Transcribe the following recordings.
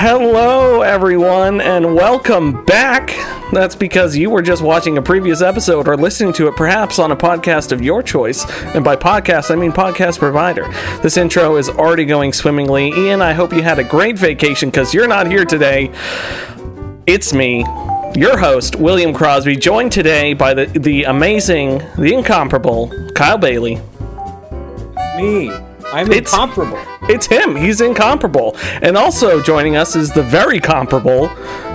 Hello, everyone, and welcome back. That's because you were just watching a previous episode or listening to it perhaps on a podcast of your choice. And by podcast, I mean podcast provider. This intro is already going swimmingly. Ian, I hope you had a great vacation because you're not here today. It's me, your host, William Crosby, joined today by the, the amazing, the incomparable Kyle Bailey. Me. I'm It's- incomparable. It's him. He's incomparable. And also joining us is the very comparable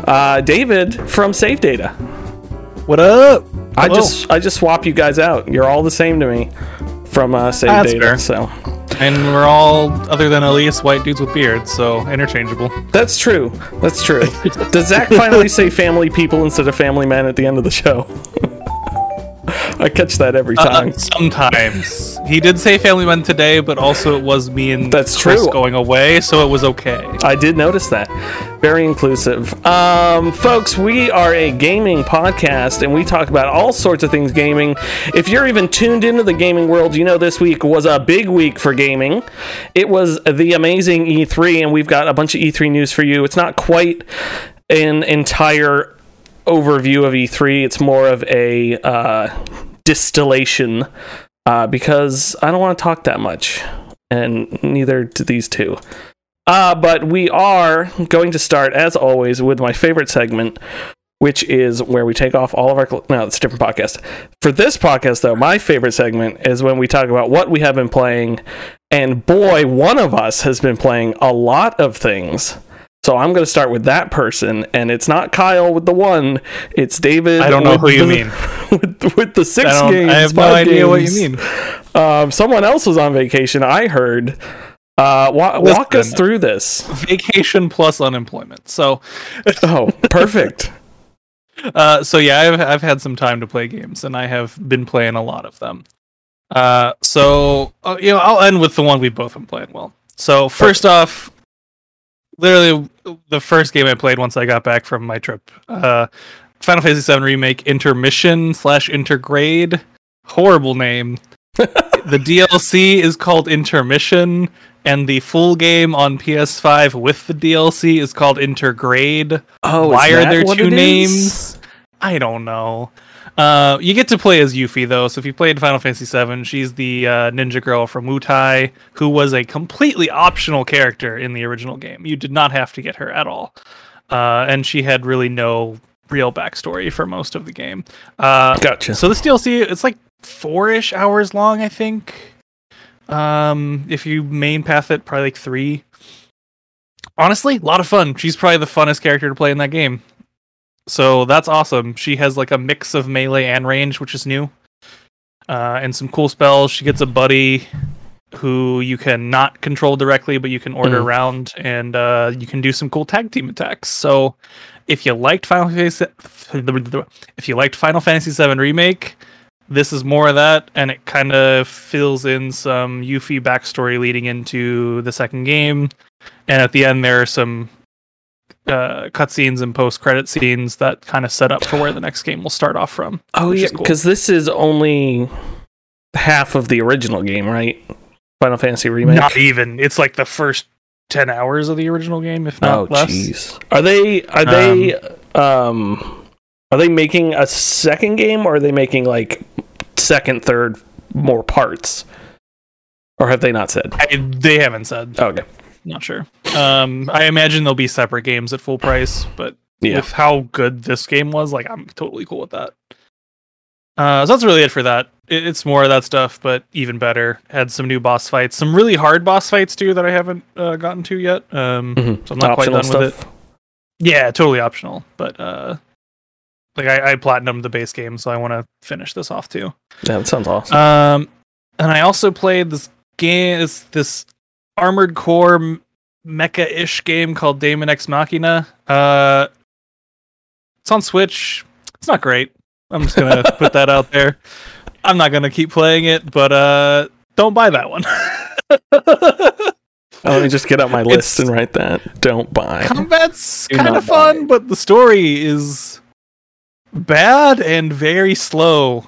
uh, David from Save Data. What up? I just I just swap you guys out. You're all the same to me from uh, Save That's Data. fair. So And we're all, other than Elias, white dudes with beards, so interchangeable. that's true. That's true. Does Zach finally say family people instead of family men at the end of the show? I catch that every Uh, time. sometimes. He did say family men today, but also it was me and That's Chris true. going away, so it was okay. I did notice that. Very inclusive. Um, folks, we are a gaming podcast and we talk about all sorts of things gaming. If you're even tuned into the gaming world, you know this week was a big week for gaming. It was the amazing E3, and we've got a bunch of E3 news for you. It's not quite an entire overview of E3, it's more of a uh, distillation uh, because I don't want to talk that much, and neither do these two. Uh, but we are going to start, as always, with my favorite segment, which is where we take off all of our. Cl- no, it's a different podcast. For this podcast, though, my favorite segment is when we talk about what we have been playing. And boy, one of us has been playing a lot of things. So I'm going to start with that person, and it's not Kyle with the one. It's David. I don't know who you mean. With, with the six I, games. I have no idea what you mean. Um, someone else was on vacation. I heard. Uh, wa- walk us through this. Vacation plus unemployment. So, Oh, perfect. uh, so yeah, I've I've had some time to play games, and I have been playing a lot of them. Uh, so uh, you know, I'll end with the one we've both been playing. Well, so first off, literally the first game I played once I got back from my trip, uh, Final Fantasy VII Remake Intermission slash Intergrade. Horrible name. the DLC is called Intermission, and the full game on PS5 with the DLC is called Intergrade. Oh, Why are there two it is? names? I don't know. Uh, you get to play as Yuffie though, so if you played Final Fantasy VII, she's the uh, ninja girl from Wutai, who was a completely optional character in the original game. You did not have to get her at all, uh, and she had really no real backstory for most of the game. Uh, Gotcha. so this DLC, it's like four-ish hours long, I think. Um, if you main path it, probably like three. Honestly, a lot of fun. She's probably the funnest character to play in that game. So that's awesome. She has like a mix of melee and range, which is new. Uh, and some cool spells. She gets a buddy who you can not control directly, but you can order Mhm. around, and uh, you can do some cool tag team attacks. So, if you liked Final Fantasy, if you liked Final Fantasy VII Remake, this is more of that, and it kind of fills in some Yuffie backstory leading into the second game. And at the end, there are some uh, cutscenes and post-credit scenes that kind of set up for where the next game will start off from. Oh yeah, is cool. because this is only half of the original game, right? Final Fantasy remake. Not even. It's like the first ten hours of the original game, if not oh less. jeez. Are they are they um are they making a second game or are they making like second, third, more parts? Or have they not said? I, they haven't said. Okay. Not sure. Um, I imagine they'll be separate games at full price, but Yeah. with how good this game was, like I'm totally cool with that. Uh, so that's really it for that. It, it's more of that stuff, but even better. Had some new boss fights, some really hard boss fights too that I haven't uh, gotten to yet. Um, Mhm. so I'm not Optional quite done with it. Yeah, totally optional, but uh, like I, I platinumed the base game, so I want to finish this off too. Yeah, that sounds awesome. Um, and I also played this game, this, this Armored Core mecha-ish game called Daemon X Machina. Uh, it's on Switch. It's not great. I'm just gonna put that out there. I'm not gonna keep playing it, but uh, don't buy that one. Oh, let me just get out my list it's- and write that. Don't buy. Combat's kind of fun, but the story is bad and very slow.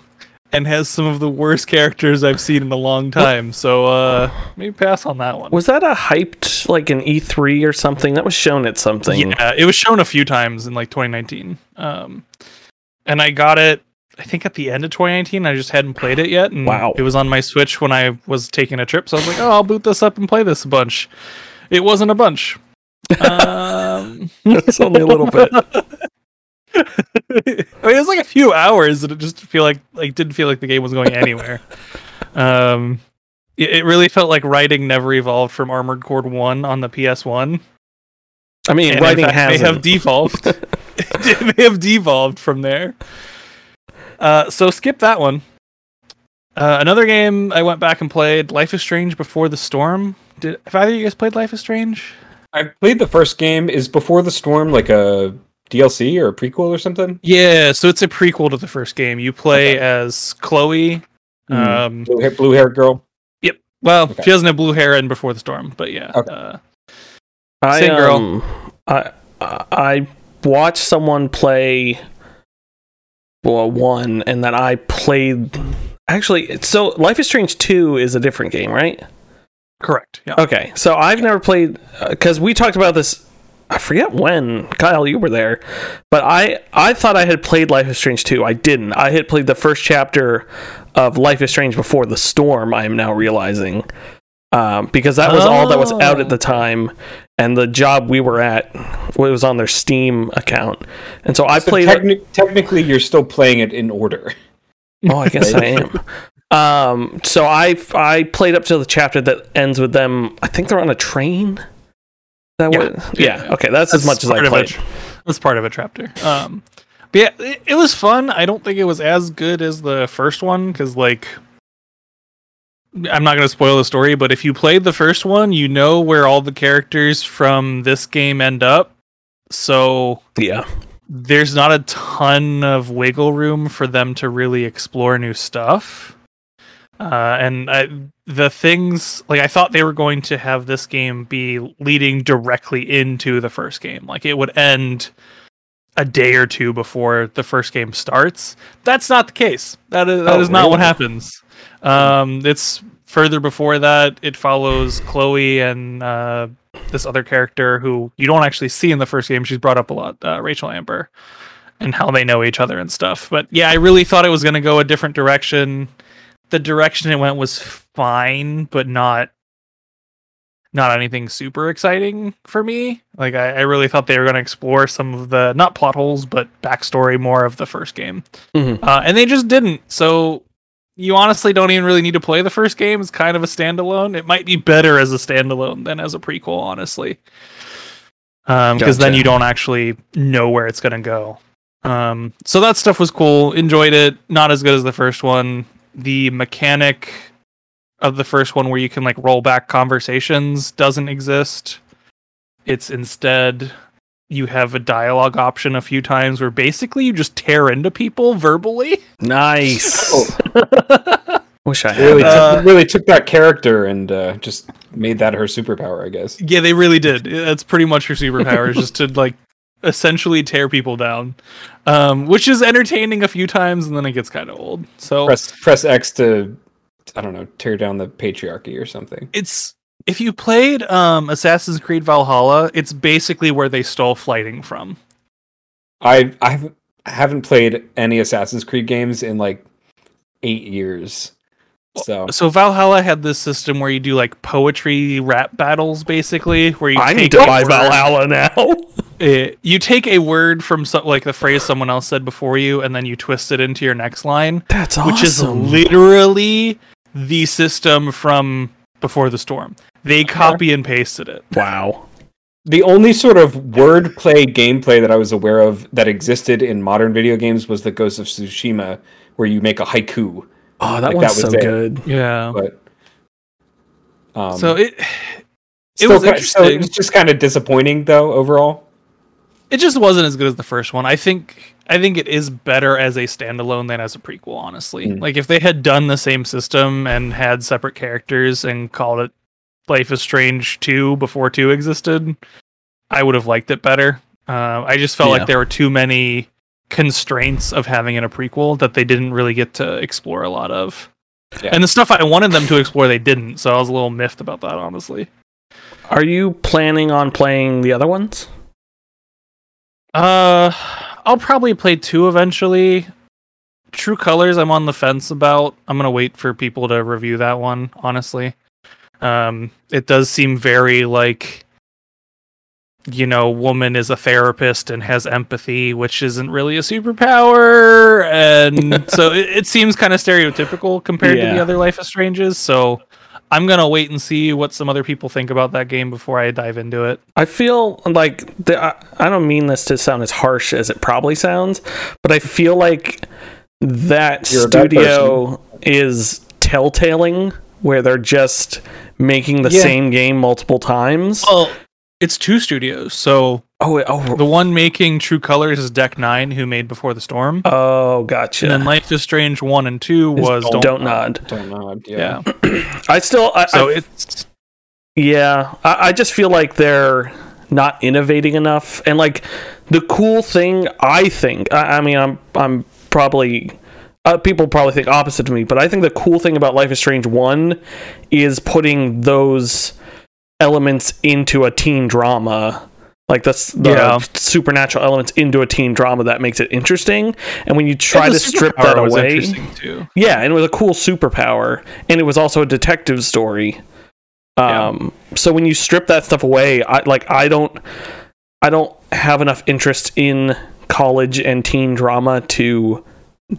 And has some of the worst characters I've seen in a long time. So uh, maybe pass on that one. Was that a hyped like an E3 or something? That was shown at something. Yeah, it was shown a few times in like 2019. Um, and I got it, I think at the end of 2019. I just hadn't played it yet. And Wow. It was on my Switch when I was taking a trip. So I was like, oh, I'll boot this up and play this a bunch. It wasn't a bunch. um, It's only a little bit. I mean, it was like a few hours, and it just feel like like didn't feel like the game was going anywhere. um, it, it really felt like writing never evolved from Armored Core One on the PS One. I mean, And writing fact, has may have devolved. it may have devolved from there. Uh, so skip that one. Uh, another game I went back and played, Life is Strange Before the Storm. Did have either of you guys played Life is Strange? I played the first game. Is Before the Storm like a DLC or a prequel or something? Yeah, so it's a prequel to the first game. You play as Chloe. Hmm. Um, Blue hair, blue haired girl. Yep. Well, Okay. she doesn't have blue hair in Before the Storm, but yeah. Okay. Uh, I, Same girl. um, I I watched someone play well one, and then I played. Actually, so Life is Strange Two is a different game, right? correct. Yeah. Okay, so I've never played because we talked about this. I forget when Kyle you were there, but I I thought I had played Life is Strange 2. I didn't. I had played the first chapter of Life is Strange before the storm. I am now realizing um, because that was all that was out at the time, and the job we were at was on their Steam account, and so I So played. it- techni- technically, you're still playing it in order. Oh, I guess I am. Um, so I I played up to the chapter that ends with them. I think they're on a train. That Yeah. was, yeah. Okay, that's, as much as I part played. it. That's part of a chapter. Um, but yeah, it, it was fun. I don't think it was as good as the first one because, like, I'm not going to spoil the story, but if you played the first one, you know where all the characters from this game end up. So Yeah, there's not a ton of wiggle room for them to really explore new stuff. Uh, and I, the things like I thought they were going to have this game be leading directly into the first game, like it would end a day or two before the first game starts. That's not the case. That is that Oh, is not what happens. Um, it's further before that. It follows Chloe and uh, this other character who you don't actually see in the first game. She's brought up a lot, uh, Rachel Amber, and how they know each other and stuff. But yeah, I really thought it was going to go a different direction. The direction it went was fine, but not not anything super exciting for me. Like I, I really thought they were going to explore some of the not plot holes, but backstory more of the first game, Mhm. uh, and they just didn't. So you honestly don't even really need to play the first game. It's kind of a standalone. It might be better as a standalone than as a prequel, honestly, because then Gotcha. you don't actually know where it's going to go. Um, so that stuff was cool. Enjoyed it. Not as good as the first one. The mechanic of the first one, where you can like roll back conversations, doesn't exist. It's instead you have a dialogue option a few times where basically you just tear into people verbally. nice. Oh, Wish I had. really, that. Uh, took, really took that character and uh, just made that her superpower, I guess. Yeah, they really did. That's pretty much her superpower, is just to like essentially tear people down, um, which is entertaining a few times, and then it gets kind of old. So Press press X to, I don't know, tear down the patriarchy or something. it's if you played um, Assassin's Creed Valhalla, it's basically where they stole flyting from. I I haven't played any Assassin's Creed games in like eight years. So So Valhalla had this system where you do like poetry rap battles, basically, where you I take need to buy Valhalla now. Uh, you take a word from some, like the phrase someone else said before you, and then you twist it into your next line. That's awesome. which is literally the system from before the storm. They copy and pasted it. wow. the only sort of wordplay gameplay that I was aware of that existed in modern video games was the Ghost of Tsushima, where you make a haiku. Oh, that Like, one's that was so it. good. Yeah. But um, so it it still was ki- so interesting. it's just kind of disappointing, though. Overall, it just wasn't as good as the first one. I think I think it is better as a standalone than as a prequel, honestly. Mm. Like if they had done the same system and had separate characters and called it Life is Strange 2 before 2 existed, I would have liked it better. Uh, I just felt Yeah. like there were too many constraints of having in a prequel that they didn't really get to explore a lot of. Yeah. And the stuff I wanted them to explore, they didn't. So I was a little miffed about that, honestly. Are you planning on playing the other ones? Uh, I'll probably play two eventually. True Colors, I'm on the fence about. I'm gonna wait for people to review that one. Honestly, um, it does seem very like, you know, woman is a therapist and has empathy, which isn't really a superpower, and so it, it seems kind of stereotypical compared to the other Life is Stranges. So. I'm gonna wait and see what some other people think about that game before I dive into it. I feel like the, I, I don't mean this to sound as harsh as it probably sounds, but I feel like that You're studio is telltaling where they're just making the Yeah. same game multiple times. Well, it's two studios, so Oh, oh, The one making True Colors is Deck Nine, who made Before the Storm, oh, gotcha. and then Life is Strange one and two Is was Don't- don't nod. Don't nod. Yeah. yeah. I still, I, So I- it's Yeah, I, I just feel like they're not innovating enough. And like the cool thing, I think, I, I mean, I'm I'm probably uh, people probably think opposite to me, but I think the cool thing about Life is Strange one is putting those elements into a teen drama. Like that's the Yeah. supernatural elements into a teen drama that makes it interesting. And when you try to strip that away, interesting too. yeah, and it was a cool superpower, and it was also a detective story. Yeah. Um, so when you strip that stuff away, I like I don't, I don't have enough interest in college and teen drama to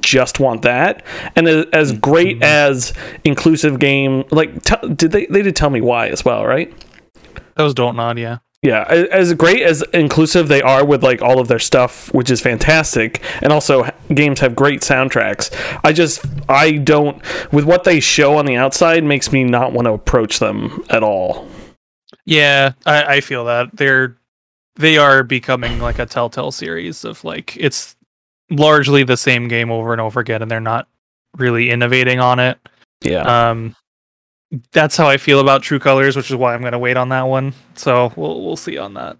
just want that. And as, Mm-hmm. great as inclusive game, like t- did they they did tell me why as well, right? That was Don't Nod, yeah. Yeah, as great as inclusive they are with like all of their stuff, which is fantastic, and also games have great soundtracks. I just I don't with what they show on the outside makes me not want to approach them at all. Yeah, I, I feel that they're they are becoming like a telltale series of like it's largely the same game over and over again, and they're not really innovating on it. Yeah, Um, that's how I feel about True Colors, which is why I'm going to wait on that one. So we'll we'll see on that.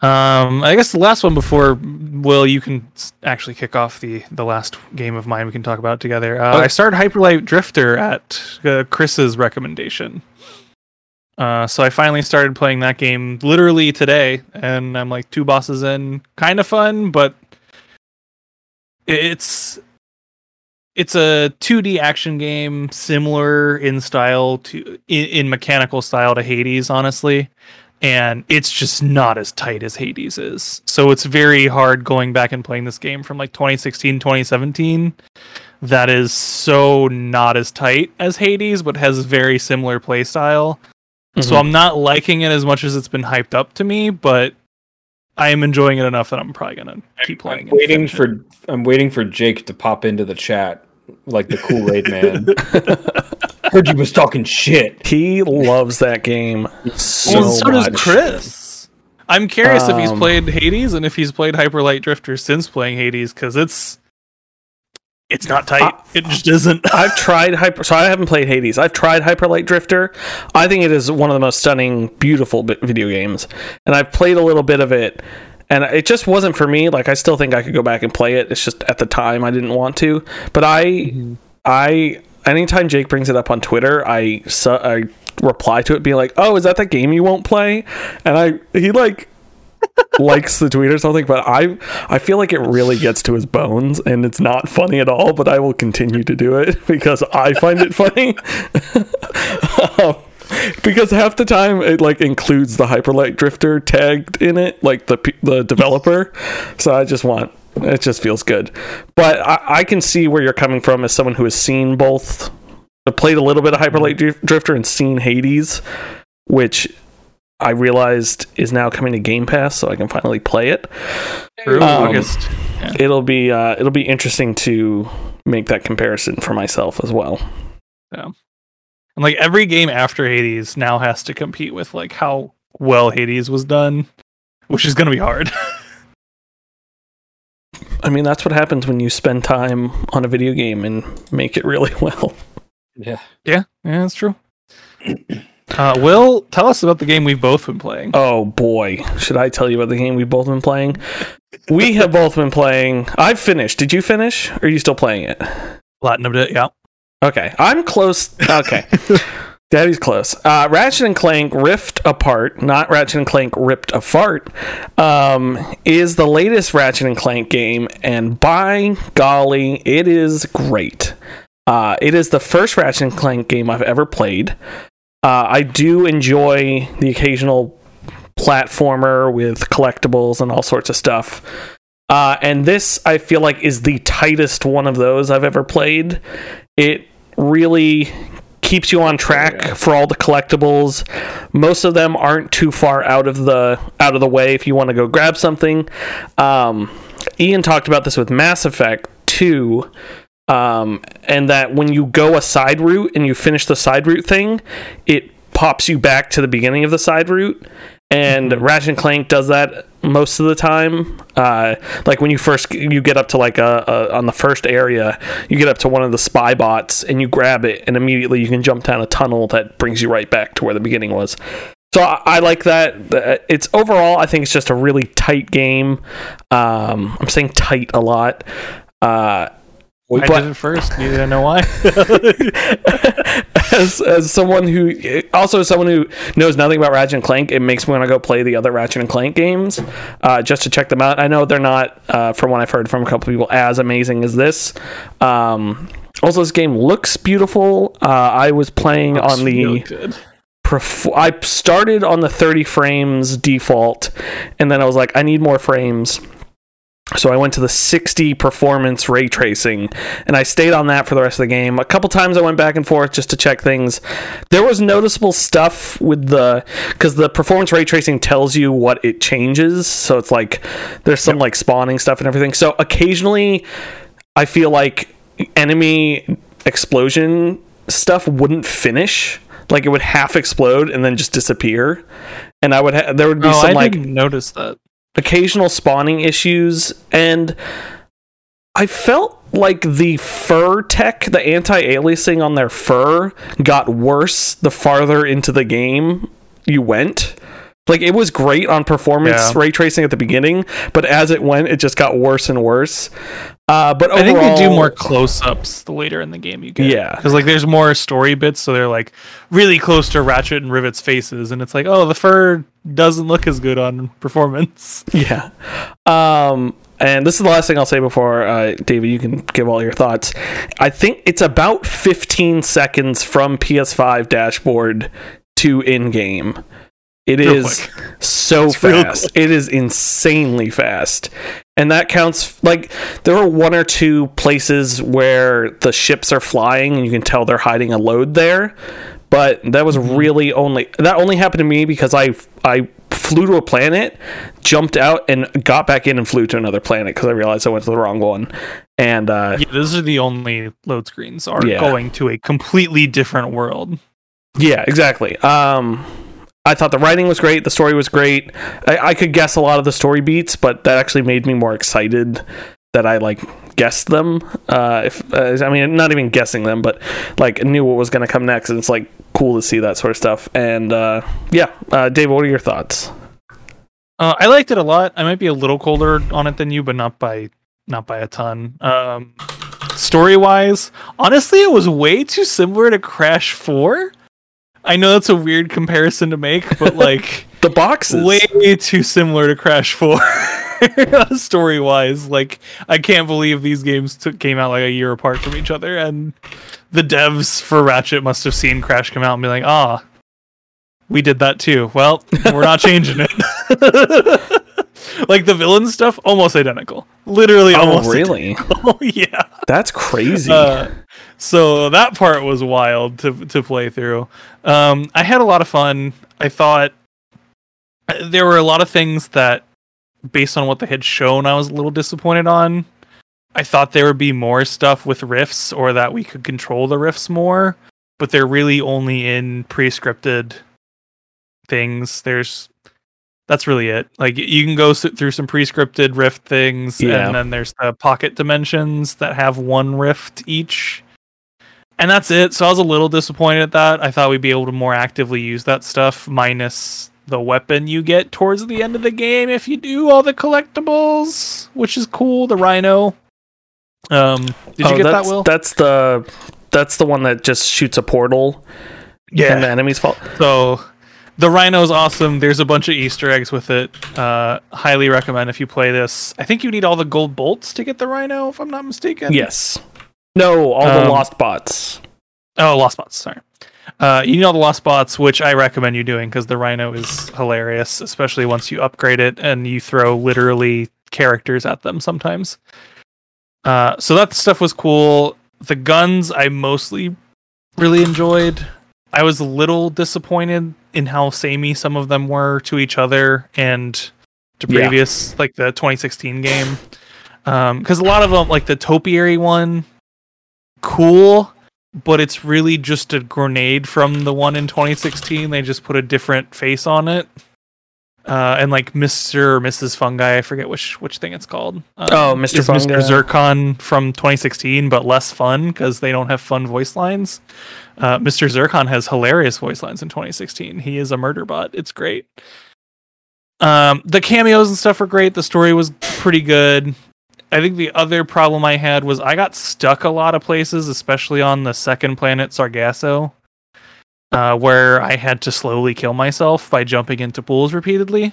Um, I guess the last one before Will, you can actually kick off the the last game of mine. We can talk about together. Uh, Okay. I started Hyperlight Drifter at uh, Chris's recommendation. Uh, so I finally started playing that game literally today, and I'm like two bosses in, kind of fun, but it's it's a 2D action game, similar in style to in, in mechanical style to Hades, honestly. And it's just not as tight as Hades is. So it's very hard going back and playing this game from like 2016, 2017. That is so not as tight as Hades, but has very similar play style. So Mhm. I'm not liking it as much as it's been hyped up to me, but I am enjoying it enough that I'm probably gonna keep playing. I'm waiting finish it. for I'm waiting for Jake to pop into the chat like the Kool Aid man. Heard you was talking shit. he loves that game so well, so much. does Chris. I'm curious if he's Um, played Hades and if he's played Hyperlight Drifter since playing Hades because it's it's not tight. Uh, it just isn't. I've tried hyper. So I haven't played Hades. I've tried Hyperlight Drifter. I think it is one of the most stunning, beautiful video games, and I've played a little bit of it, and it just wasn't for me. Like I still think I could go back and play it. It's just at the time I didn't want to. But I, I, anytime Jake brings it up on Twitter, I su- I reply to it being like, "Oh, is that the game you won't play?" And I he like likes the tweet or something, but I I feel like it really gets to his bones and it's not funny at all, but I will continue to do it because I find it funny. Um, because half the time it like includes the Hyperlight Drifter tagged in it, like the the developer. So I just want it just feels good. But I, I can see where you're coming from as someone who has seen both played a little bit of Hyperlight Drifter and seen Hades, which I realized is now coming to Game Pass, so I can finally play it. True, Um, August. It'll be uh, it'll be interesting to make that comparison for myself as well. Yeah. And like every game after Hades now has to compete with like how well Hades was done, which is gonna be hard. I mean, that's what happens when you spend time on a video game and make it really well. Yeah. yeah, yeah, that's true. Uh, Will, tell us about the game we've both been playing. Oh boy, should I tell you about the game we've both been playing? We have both been playing. I've finished. Did you finish? Or are you still playing it? Platinumed it, yeah. Okay, I'm close. Okay, Daddy's close. Uh, Ratchet and Clank Rift Apart, not Ratchet and Clank Ripped Apart, um, is the latest Ratchet and Clank game, and by golly, it is great. Uh, it is the first Ratchet and Clank game I've ever played. Uh, I do enjoy the occasional platformer with collectibles and all sorts of stuff. Uh, and this, I feel like, is the tightest one of those I've ever played. It really keeps you on track for all the collectibles. Most of them aren't too far out of the out of the way if you want to go grab something. Um, Ian talked about this with Mass Effect 2 um, and that when you go a side route and you finish the side route thing, it pops you back to the beginning of the side route. And Ratchet and Clank does that most of the time. Uh, like when you first you get up to like a, a on the first area, you get up to one of the spy bots and you grab it, and immediately you can jump down a tunnel that brings you right back to where the beginning was. So I, I like that. It's overall, I think it's just a really tight game. Um, I'm saying tight a lot. Uh, I but- did it first. You didn't know why? as, as someone who also someone who knows nothing about Ratchet and Clank, it makes me want to go play the other Ratchet and Clank games uh, just to check them out. I know they're not, uh, from what I've heard from a couple people, as amazing as this. Um, also, this game looks beautiful. Uh, I was playing on the. Really I started on the 30 frames default, and then I was like, I need more frames. So I went to the 60 performance ray tracing, and I stayed on that for the rest of the game. A couple times I went back and forth just to check things. There was noticeable stuff with the because the performance ray tracing tells you what it changes. So it's like there's some like spawning stuff and everything. So occasionally, I feel like enemy explosion stuff wouldn't finish. Like it would half explode and then just disappear. And I would ha- there would be No, some I like notice that. Occasional spawning issues and I felt like the fur tech, the anti-aliasing on their fur got worse the farther into the game you went. Like it was great on performance Yeah. ray tracing at the beginning, but as it went, it just got worse and worse. Uh, but I think they do more close-ups the later in the game you get. Yeah. because like there's more story bits, so they're like really close to Ratchet and Rivet's faces, and it's like, oh, the fur doesn't look as good on performance. Yeah. Um, and this is the last thing I'll say before, uh, David, you can give all your thoughts. I think it's about 15 seconds from PS5 dashboard to in game. It Real is so It's fast. It is insanely fast. And that counts like there are one or two places where the ships are flying and you can tell they're hiding a load there. But that was Mm-hmm. really only that only happened to me because I I flew to a planet, jumped out and got back in and flew to another planet because I realized I went to the wrong one. And uh Yeah, those are the only load screens are Yeah. going to a completely different world. Yeah, exactly. Um, I thought the writing was great. The story was great. I, I could guess a lot of the story beats, but that actually made me more excited that I like guessed them. Uh, if uh, I mean, not even guessing them, but like knew what was going to come next. And it's like cool to see that sort of stuff. And uh, yeah, uh, Dave, what are your thoughts? Uh, I liked it a lot. I might be a little colder on it than you, but not by not by a ton. Um, story wise, honestly, it was way too similar to Crash Four. I know that's a weird comparison to make, but like The boxes. way too similar to Crash Four. Story wise, like I can't believe these games took, came out like a year apart from each other, and the devs for Ratchet must have seen Crash come out and be like, "Ah, we did that too." Well, we're not changing it. like the villain stuff, almost identical. Literally, Oh, almost. really? identical. yeah. That's crazy. Uh, so that part was wild to to play through. Um, I had a lot of fun. I thought there were a lot of things that, based on what they had shown, I was a little disappointed on. I thought there would be more stuff with rifts, or that we could control the rifts more, but they're really only in pre-scripted things. There's that's really it. Like you can go through some pre-scripted rift things, Yeah. and then there's the pocket dimensions that have one rift each. and that's it. So I was a little disappointed at that. I thought we'd be able to more actively use that stuff, minus the weapon you get towards the end of the game if you do all the collectibles, which is cool. The rhino. Um, did you Oh, get that, Will? That's the that's the one that just shoots a portal Yeah, and the enemies fall. So the rhino's awesome. There's a bunch of Easter eggs with it. Uh, highly recommend if you play this. I think you need all the gold bolts to get the rhino, if I'm not mistaken. Yes. No, all the Um, lost bots. Oh, lost bots. Sorry. Uh, you need all the lost bots, which I recommend you doing because the rhino is hilarious, especially once you upgrade it and you throw literally characters at them sometimes. Uh, so that stuff was cool. The guns I mostly really enjoyed. I was a little disappointed in how samey some of them were to each other and to Yeah. previous, like the 2016 game. Um, because a lot of them, like the topiary one, cool, but it's really just a grenade from the one in 2016. They just put a different face on it. Uh, and like Mr. or Mrs. Fungi, I forget which which thing it's called. Um, Oh, Mr. is Fungi. Mr. Zircon from 2016, but less fun because they don't have fun voice lines. Uh, Mr. Zircon has hilarious voice lines in 2016. He is a murder bot. It's great. Um, the cameos and stuff were great. The story was pretty good. I think the other problem I had was I got stuck a lot of places, especially on the second planet Sargasso, uh, where I had to slowly kill myself by jumping into pools repeatedly.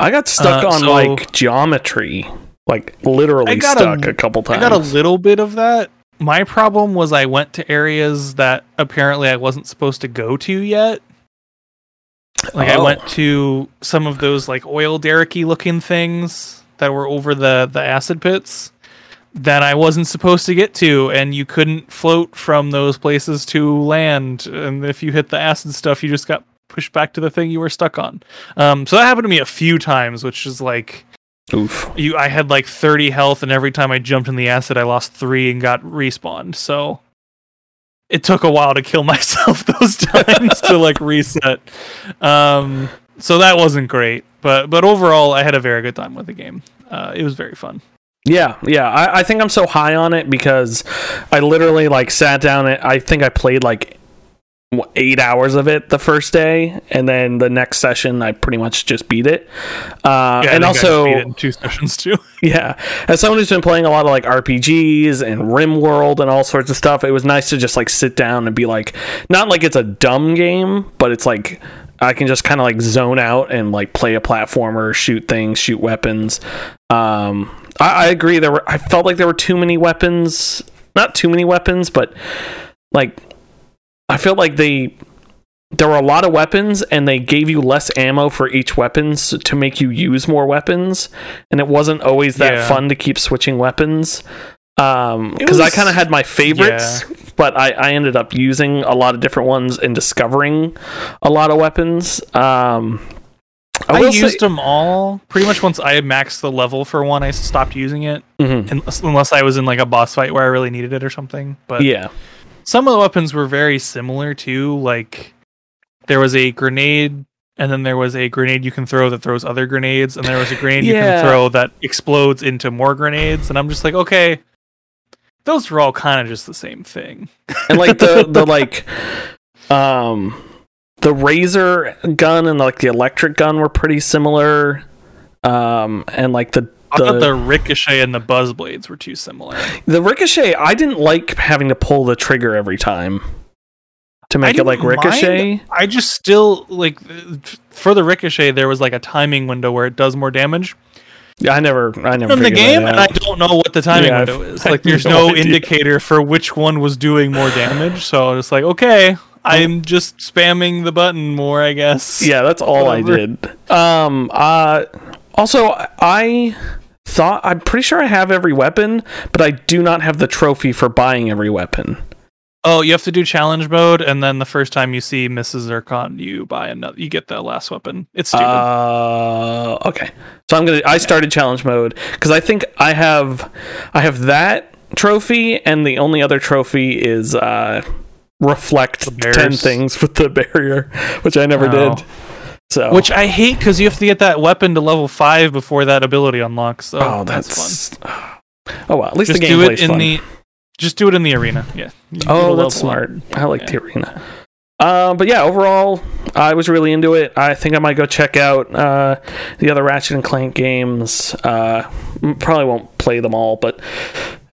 I got stuck uh, on so- like geometry, like literally stuck a- a, couple times. I got a little bit of that. My problem was I went to areas that apparently I wasn't supposed to go to yet. Like I Oh. went to some of those like oil derricky looking things that were over the the acid pits that I wasn't supposed to get to, and you couldn't float from those places to land. And if you hit the acid stuff, you just got pushed back to the thing you were stuck on. Um, so that happened to me a few times, which is like Oof. you I had like 30 health and every time I jumped in the acid I lost 3 and got respawned. So it took a while to kill myself those times to like reset. Um so that wasn't great, but but overall I had a very good time with the game. Uh, it was very fun. Yeah, yeah. I, I think I'm so high on it because I literally like sat down and I think I played like eight hours of it the first day, and then the next session I pretty much just beat it. Uh, Yeah, and also, beat it in two sessions too. yeah, as someone who's been playing a lot of like RPGs and RimWorld and all sorts of stuff, it was nice to just like sit down and be like, not like it's a dumb game, but it's like I can just kind of like zone out and like play a platformer, shoot things, shoot weapons. Um, I, I agree. There were I felt like there were too many weapons, not too many weapons, but like I feel like they there were a lot of weapons and they gave you less ammo for each weapons to make you use more weapons and it wasn't always that Yeah. fun to keep switching weapons um because i kind of had my favorites but I, I ended up using a lot of different ones and discovering a lot of weapons um I, say- used them all pretty much once I had maxed the level for one. I stopped using it Mhm. unless, unless I was in like a boss fight where I really needed it or something. But yeah some of the weapons were very similar too. Like there was a grenade, and then there was a grenade you can throw that throws other grenades, and there was a grenade you can throw that explodes into more grenades. And I'm just like, okay, those were all kind of just the same thing. and like the the like um the razor gun and like the electric gun were pretty similar um and like the I thought the, ricochet and the buzz blades were too similar. the ricochet i didn't like having to pull the trigger every time to make it like didn't mind. ricochet I just still like for the ricochet. There was like a timing window where it does more damage i never i never in the game, and I don't know what the timing Yeah, window is. Like, there's no no, indicator for which one was doing more damage. So it's like, okay, I'm just spamming the button more, I guess. yeah that's all i did um uh also i thought i'm pretty sure i have every weapon but i do not have the trophy for buying every weapon Oh, you have to do challenge mode, and then the first time you see Mrs. Zircon, you buy another. You get the last weapon. It's stupid. Uh, okay. So I'm gonna. I started challenge mode because I think I have, I have that trophy, and the only other trophy is uh, reflect ten things with the barrier, which I never Oh. did. So Which I hate because you have to get that weapon to level five before that ability unlocks. So oh, that's, fun. Oh well, at least Just the do gameplay's it in fun. the Just do it in the arena. Yeah. You Oh, that's up. smart. I like the arena. Uh, but yeah, overall, I was really into it. I think I might go check out uh, the other Ratchet and Clank games. Uh, probably won't play them all, but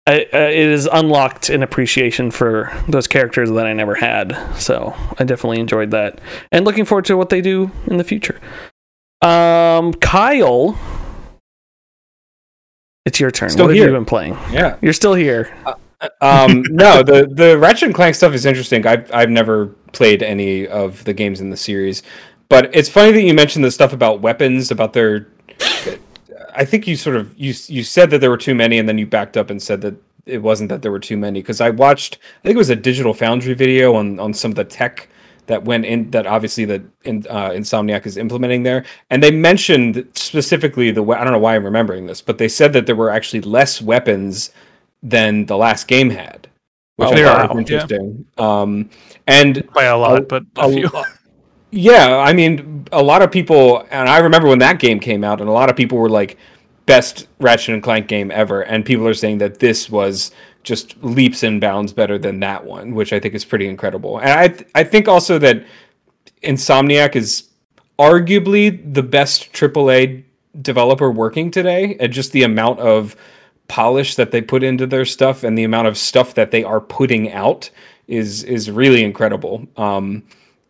I, uh, it is unlocked an appreciation for those characters that I never had. So I definitely enjoyed that, and looking forward to what they do in the future. Um, Kyle, it's your turn. Still what have here. you been playing? Yeah. You're still here. Um, no, the the Ratchet and Clank stuff is interesting. I've I've never played any of the games in the series, but it's funny that you mentioned the stuff about weapons, about their. I think you sort of you you said that there were too many, and then you backed up and said that it wasn't that there were too many because I watched. I think it was a Digital Foundry video on on some of the tech that went in that obviously that in, uh, Insomniac is implementing there, and they mentioned specifically the. I don't know why I'm remembering this, but they said that there were actually less weapons than the last game had, which Oh, I thought wow. was interesting. Um, and By a lot, a- but a a few. yeah, I mean, a lot of people, and I remember when that game came out, and a lot of people were like, best Ratchet and Clank game ever, and people are saying that this was just leaps and bounds better than that one, which I think is pretty incredible. And I, th- I think also that Insomniac is arguably the best AAA developer working today, and just the amount of polish that they put into their stuff and the amount of stuff that they are putting out is is really incredible. Um,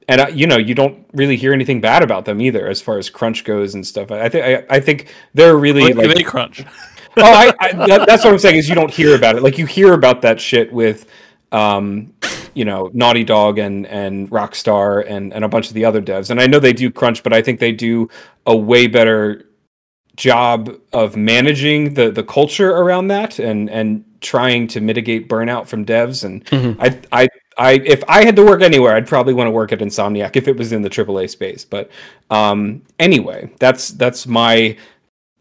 and uh, you know you don't really hear anything bad about them either as far as crunch goes and stuff. I think I, think they're really Like, like they crunch. oh, I, I that, that's what I'm saying is you don't hear about it. Like you hear about that shit with, um, you know, Naughty Dog and and Rockstar and and a bunch of the other devs. And I know they do crunch, but I think they do a way better job of managing the the culture around that and and trying to mitigate burnout from devs. And I I. I if I had to work anywhere, I'd probably want to work at Insomniac if it was in the AAA space. But um, anyway, that's that's my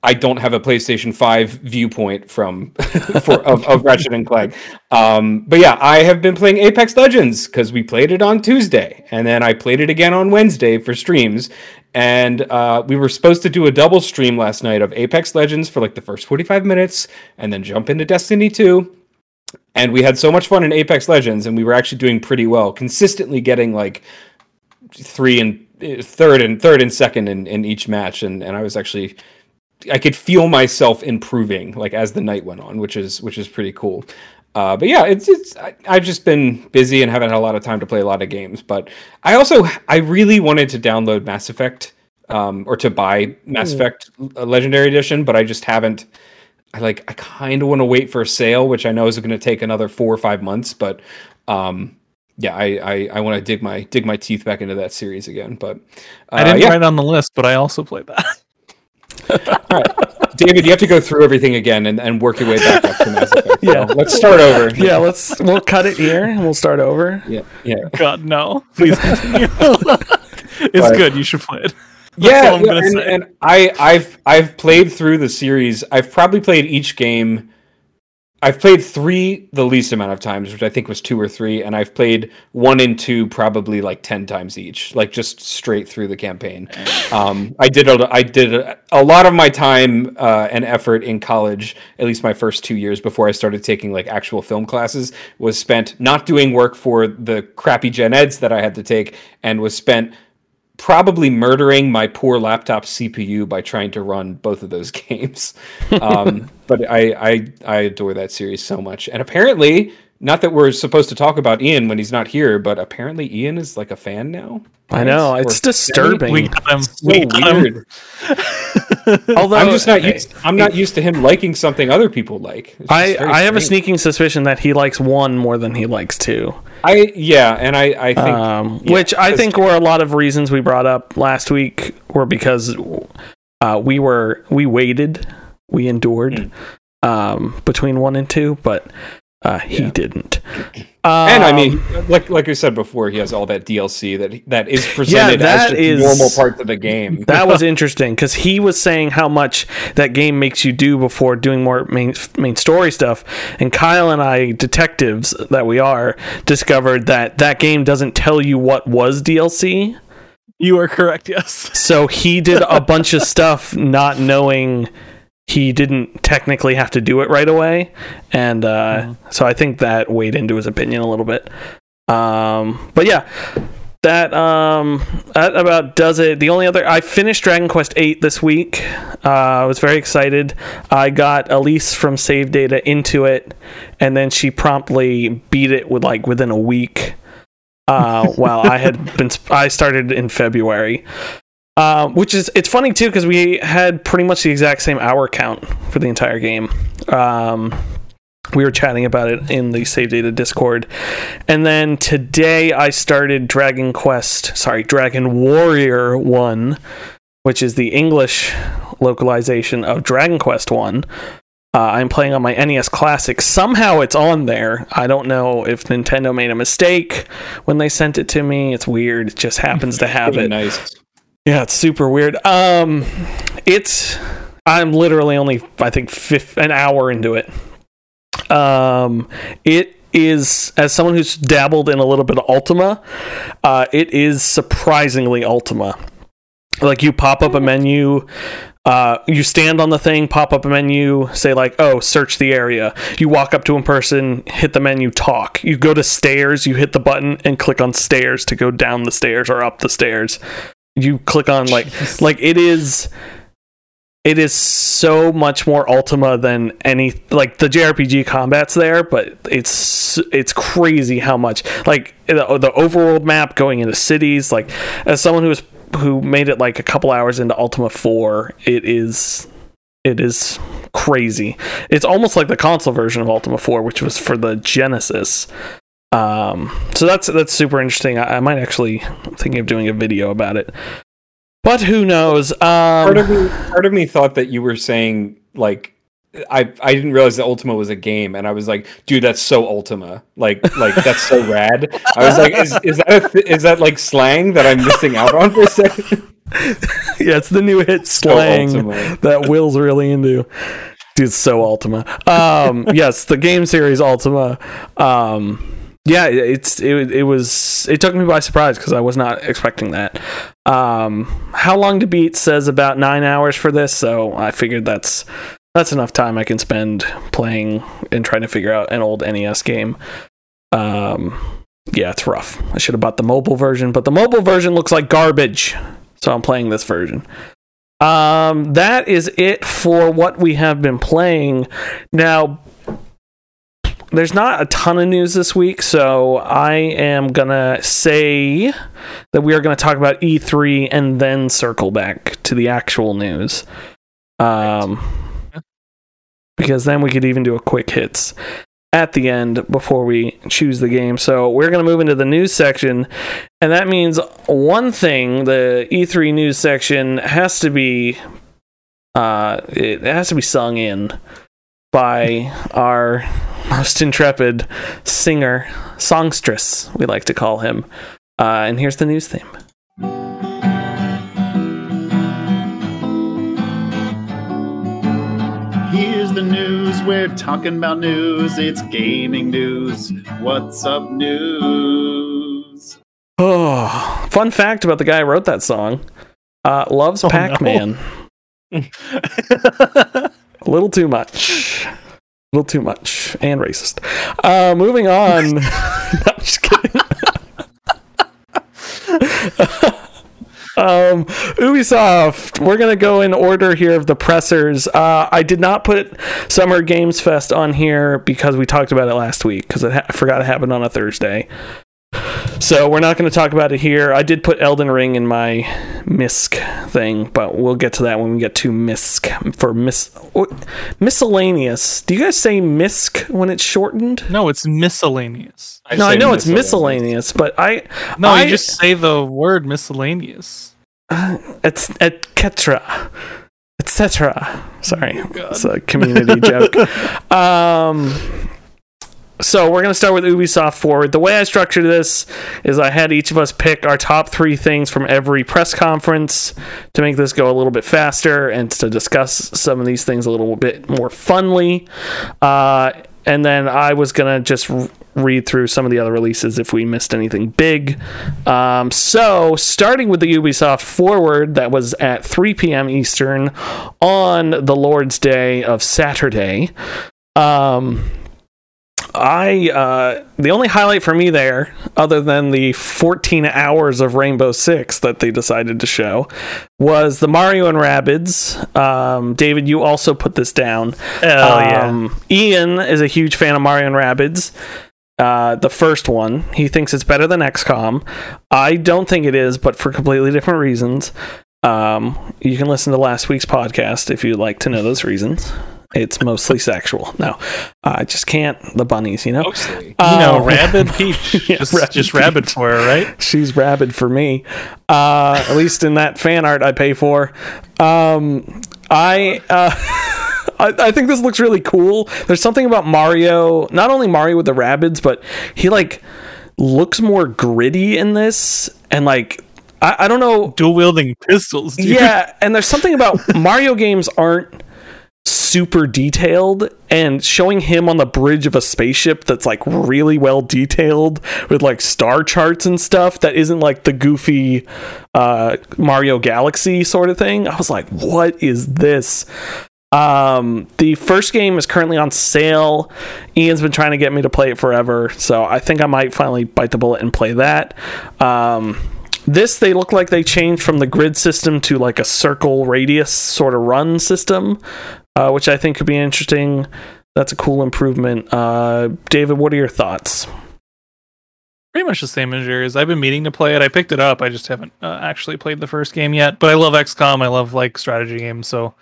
I don't have a PlayStation 5 viewpoint from for of, of Ratchet and Clank. Um, but yeah, I have been playing Apex Legends because we played it on Tuesday, and then I played it again on Wednesday for streams. And uh, we were supposed to do a double stream last night of Apex Legends for like the first 45 minutes, and then jump into Destiny 2. And we had so much fun in Apex Legends, and we were actually doing pretty well, consistently getting like three and uh, third and third and second in, in each match, and and I was actually I could feel myself improving like as the night went on, which is which is pretty cool. Uh, but yeah, it's it's I, I've just been busy and haven't had a lot of time to play a lot of games. But I also I really wanted to download Mass Effect um, or to buy Mass Effect uh, Legendary Edition, but I just haven't. I like I kind of want to wait for a sale, which I know is going to take another four or five months. But um, yeah, I I, I want to dig my dig my teeth back into that series again. But uh, I didn't yeah. write it on the list, but I also played that. All right. David, you have to go through everything again and, and work your way back up to Mass Effect. So Yeah. let's start over. Yeah, let's we'll cut it here and we'll start over. Yeah. Yeah. God, no. Please continue. it's But- good. You should play it. yeah, all I'm yeah, and, say. and I, I've I've played through the series. I've probably played each game. I've played three the least amount of times, which I think was two or three, and I've played one and two probably like ten times each, like just straight through the campaign. Um, I did a, I did a, a lot of my time uh, and effort in college, at least my first two years before I started taking like actual film classes, was spent not doing work for the crappy gen eds that I had to take, and was spent probably murdering my poor laptop CPU by trying to run both of those games. Um, but I, I I adore that series so much, and apparently, not that we're supposed to talk about Ian when he's not here, but apparently Ian is like a fan now. I know Or it's disturbing. We got him. so we got him. weird. Although I'm just not used. I'm not used to him liking something other people like. It's I just I have a sneaking suspicion that he likes one more than he likes two. I yeah, and I I think Um, yeah, which I think were a lot of reasons we brought up last week were because uh, we were we waited, we endured um, between one and two, but uh, he. Yeah. didn't. And I Um, mean, like like I said before, he has all that DLC that that is presented that as just is- normal parts of the game. that was interesting because he was saying how much that game makes you do before doing more main main story stuff, and Kyle and I, detectives that we are, discovered that that game doesn't tell you what was DLC. You are correct. Yes. So he did a bunch of stuff not knowing he didn't technically have to do it right away, and uh, Mhm. so I think that weighed into his opinion a little bit. Um, but yeah, that um, that about does it. The only other I finished Dragon Quest Eight this week. Uh, I was very excited. I got Elise from Save Data into it, and then she promptly beat it with like within a week. Uh, while I had been, I started in February. Um, which is it's funny too because we had pretty much the exact same hour count for the entire game. Um, we were chatting about it in the SaveData Discord, and then today I started Dragon Quest, sorry, Dragon Warrior One, which is the English localization of Dragon Quest One. Uh, I'm playing on my NES Classic. Somehow it's on there. I don't know if Nintendo made a mistake when they sent it to me. It's weird. It just happens to have it. nice. Yeah, it's super weird. Um, it's I'm literally only I think fifth, an hour into it. Um, it is as someone who's dabbled in a little bit of Ultima, uh, it is surprisingly Ultima. Like you pop up a menu, uh, you stand on the thing, pop up a menu, say like, "Oh, search the area." You walk up to a person, hit the menu, talk. You go to stairs, you hit the button and click on stairs to go down the stairs or up the stairs. You click on like Jeez. like it is it is so much more ultima than any like the jrpg combat's there but it's it's crazy how much like the, the overworld map going into cities like as someone who was who made it like a couple hours into ultima 4 it is it is crazy it's almost like the console version of ultima 4 which was for the genesis um so that's that's super interesting i, I might actually thinking of doing a video about it but who knows um Part of me, part of me thought that you were saying like I I didn't realize that Ultima was a game, and I was like, dude, that's so Ultima. Like like that's so rad. I was like, is is that a th- is that like slang that I'm missing out on for a second? yeah, it's the new hit slang Ultima. that Will's really into. Dude, it's so Ultima. Um, yes, the game series Ultima. Um, yeah, it's it, it was it took me by surprise because I was not expecting that. Um, how long to beat says about nine hours for this, so I figured that's that's enough time I can spend playing and trying to figure out an old NES game. Um, yeah, it's rough. I should have bought the mobile version, but the mobile version looks like garbage. So I'm playing this version. Um, that is it for what we have been playing. Now, there's not a ton of news this week, so I am gonna say that we are gonna talk about E3 and then circle back to the actual news. Um, because then we could even do a quick hits at the end before we choose the game. So we're to move into the news section, and that means one thing: the E3 news section has to be, uh, it has to be sung in by our most intrepid singer, songstress, we like to call him. Uh, and here's the news theme. Here's the news. We're talking about news. It's gaming news. What's up, news? Oh, fun fact about the guy who wrote that song: uh, loves Oh, no. A little too much. A little too much. And racist. Uh, moving on. no, I'm just kidding. um, Ubisoft, we're going to go in order here of the pressers. Uh, I did not put Summer Games Fest on here because we talked about it last week because ha- I forgot it happened on a Thursday. So we're not going to talk about it here. I did put Elden Ring in my misc thing, but we'll get to that when we get to misc for mis miscellaneous. Do you guys say misc when it's shortened? no, it's miscellaneous. no, I say know it's miscellaneous. miscellaneous, but I No, I- you just say the word miscellaneous. it's etc. etc. Sorry, Oh, God. it's a community joke. Um, so we're gonna start with Ubisoft Forward. The way I structured this is I had each of us pick our top three things from every press conference to make this go a little bit faster and to discuss some of these things a little bit more funly. Uh, and then I was gonna just read through some of the other releases if we missed anything big. Um, so, starting with the Ubisoft Forward, that was at 3 p.m. Eastern on the Lord's Day of Saturday. Um, I uh, the only highlight for me there, other than the 14 hours of Rainbow Six that they decided to show, was the Mario and Rabbids. Um, David, you also put this down. Yeah. Um, Ian is a huge fan of Mario and Rabbids. Uh, the first one, he thinks it's better than XCOM. I don't think it is, but for completely different reasons. Um, you can listen to last week's podcast if you'd like to know those reasons. It's mostly sexual. No, I just can't. The bunnies, you know. Mostly. you know, Rabbid Peach. Yeah, just Rabid just Rabid for her, right? She's rabid for me. Uh, at least in that fan art I pay for. Um, I. Uh, I, I think this looks really cool. There's something about Mario, not only Mario with the rabbits, but he like looks more gritty in this, and like I, I don't know. Dual wielding pistols. Dude. Yeah, and there's something about Mario games aren't super detailed and showing him on the bridge of a spaceship that's like really well detailed with like star charts and stuff that isn't like the goofy uh Mario Galaxy sort of thing. I was like, what is this? Um, the first game is currently on sale. Ian's been trying to get me to play it forever, so I think I might finally bite the bullet and play that. Um, this they look like they changed from the grid system to like a circle radius sort of run system, uh, which I think could be interesting. That's a cool improvement. Uh, David, what are your thoughts? Pretty much the same as yours. I've been meaning to play it. I picked it up. I just haven't uh, actually played the first game yet. But I love XCOM. I love like strategy games, so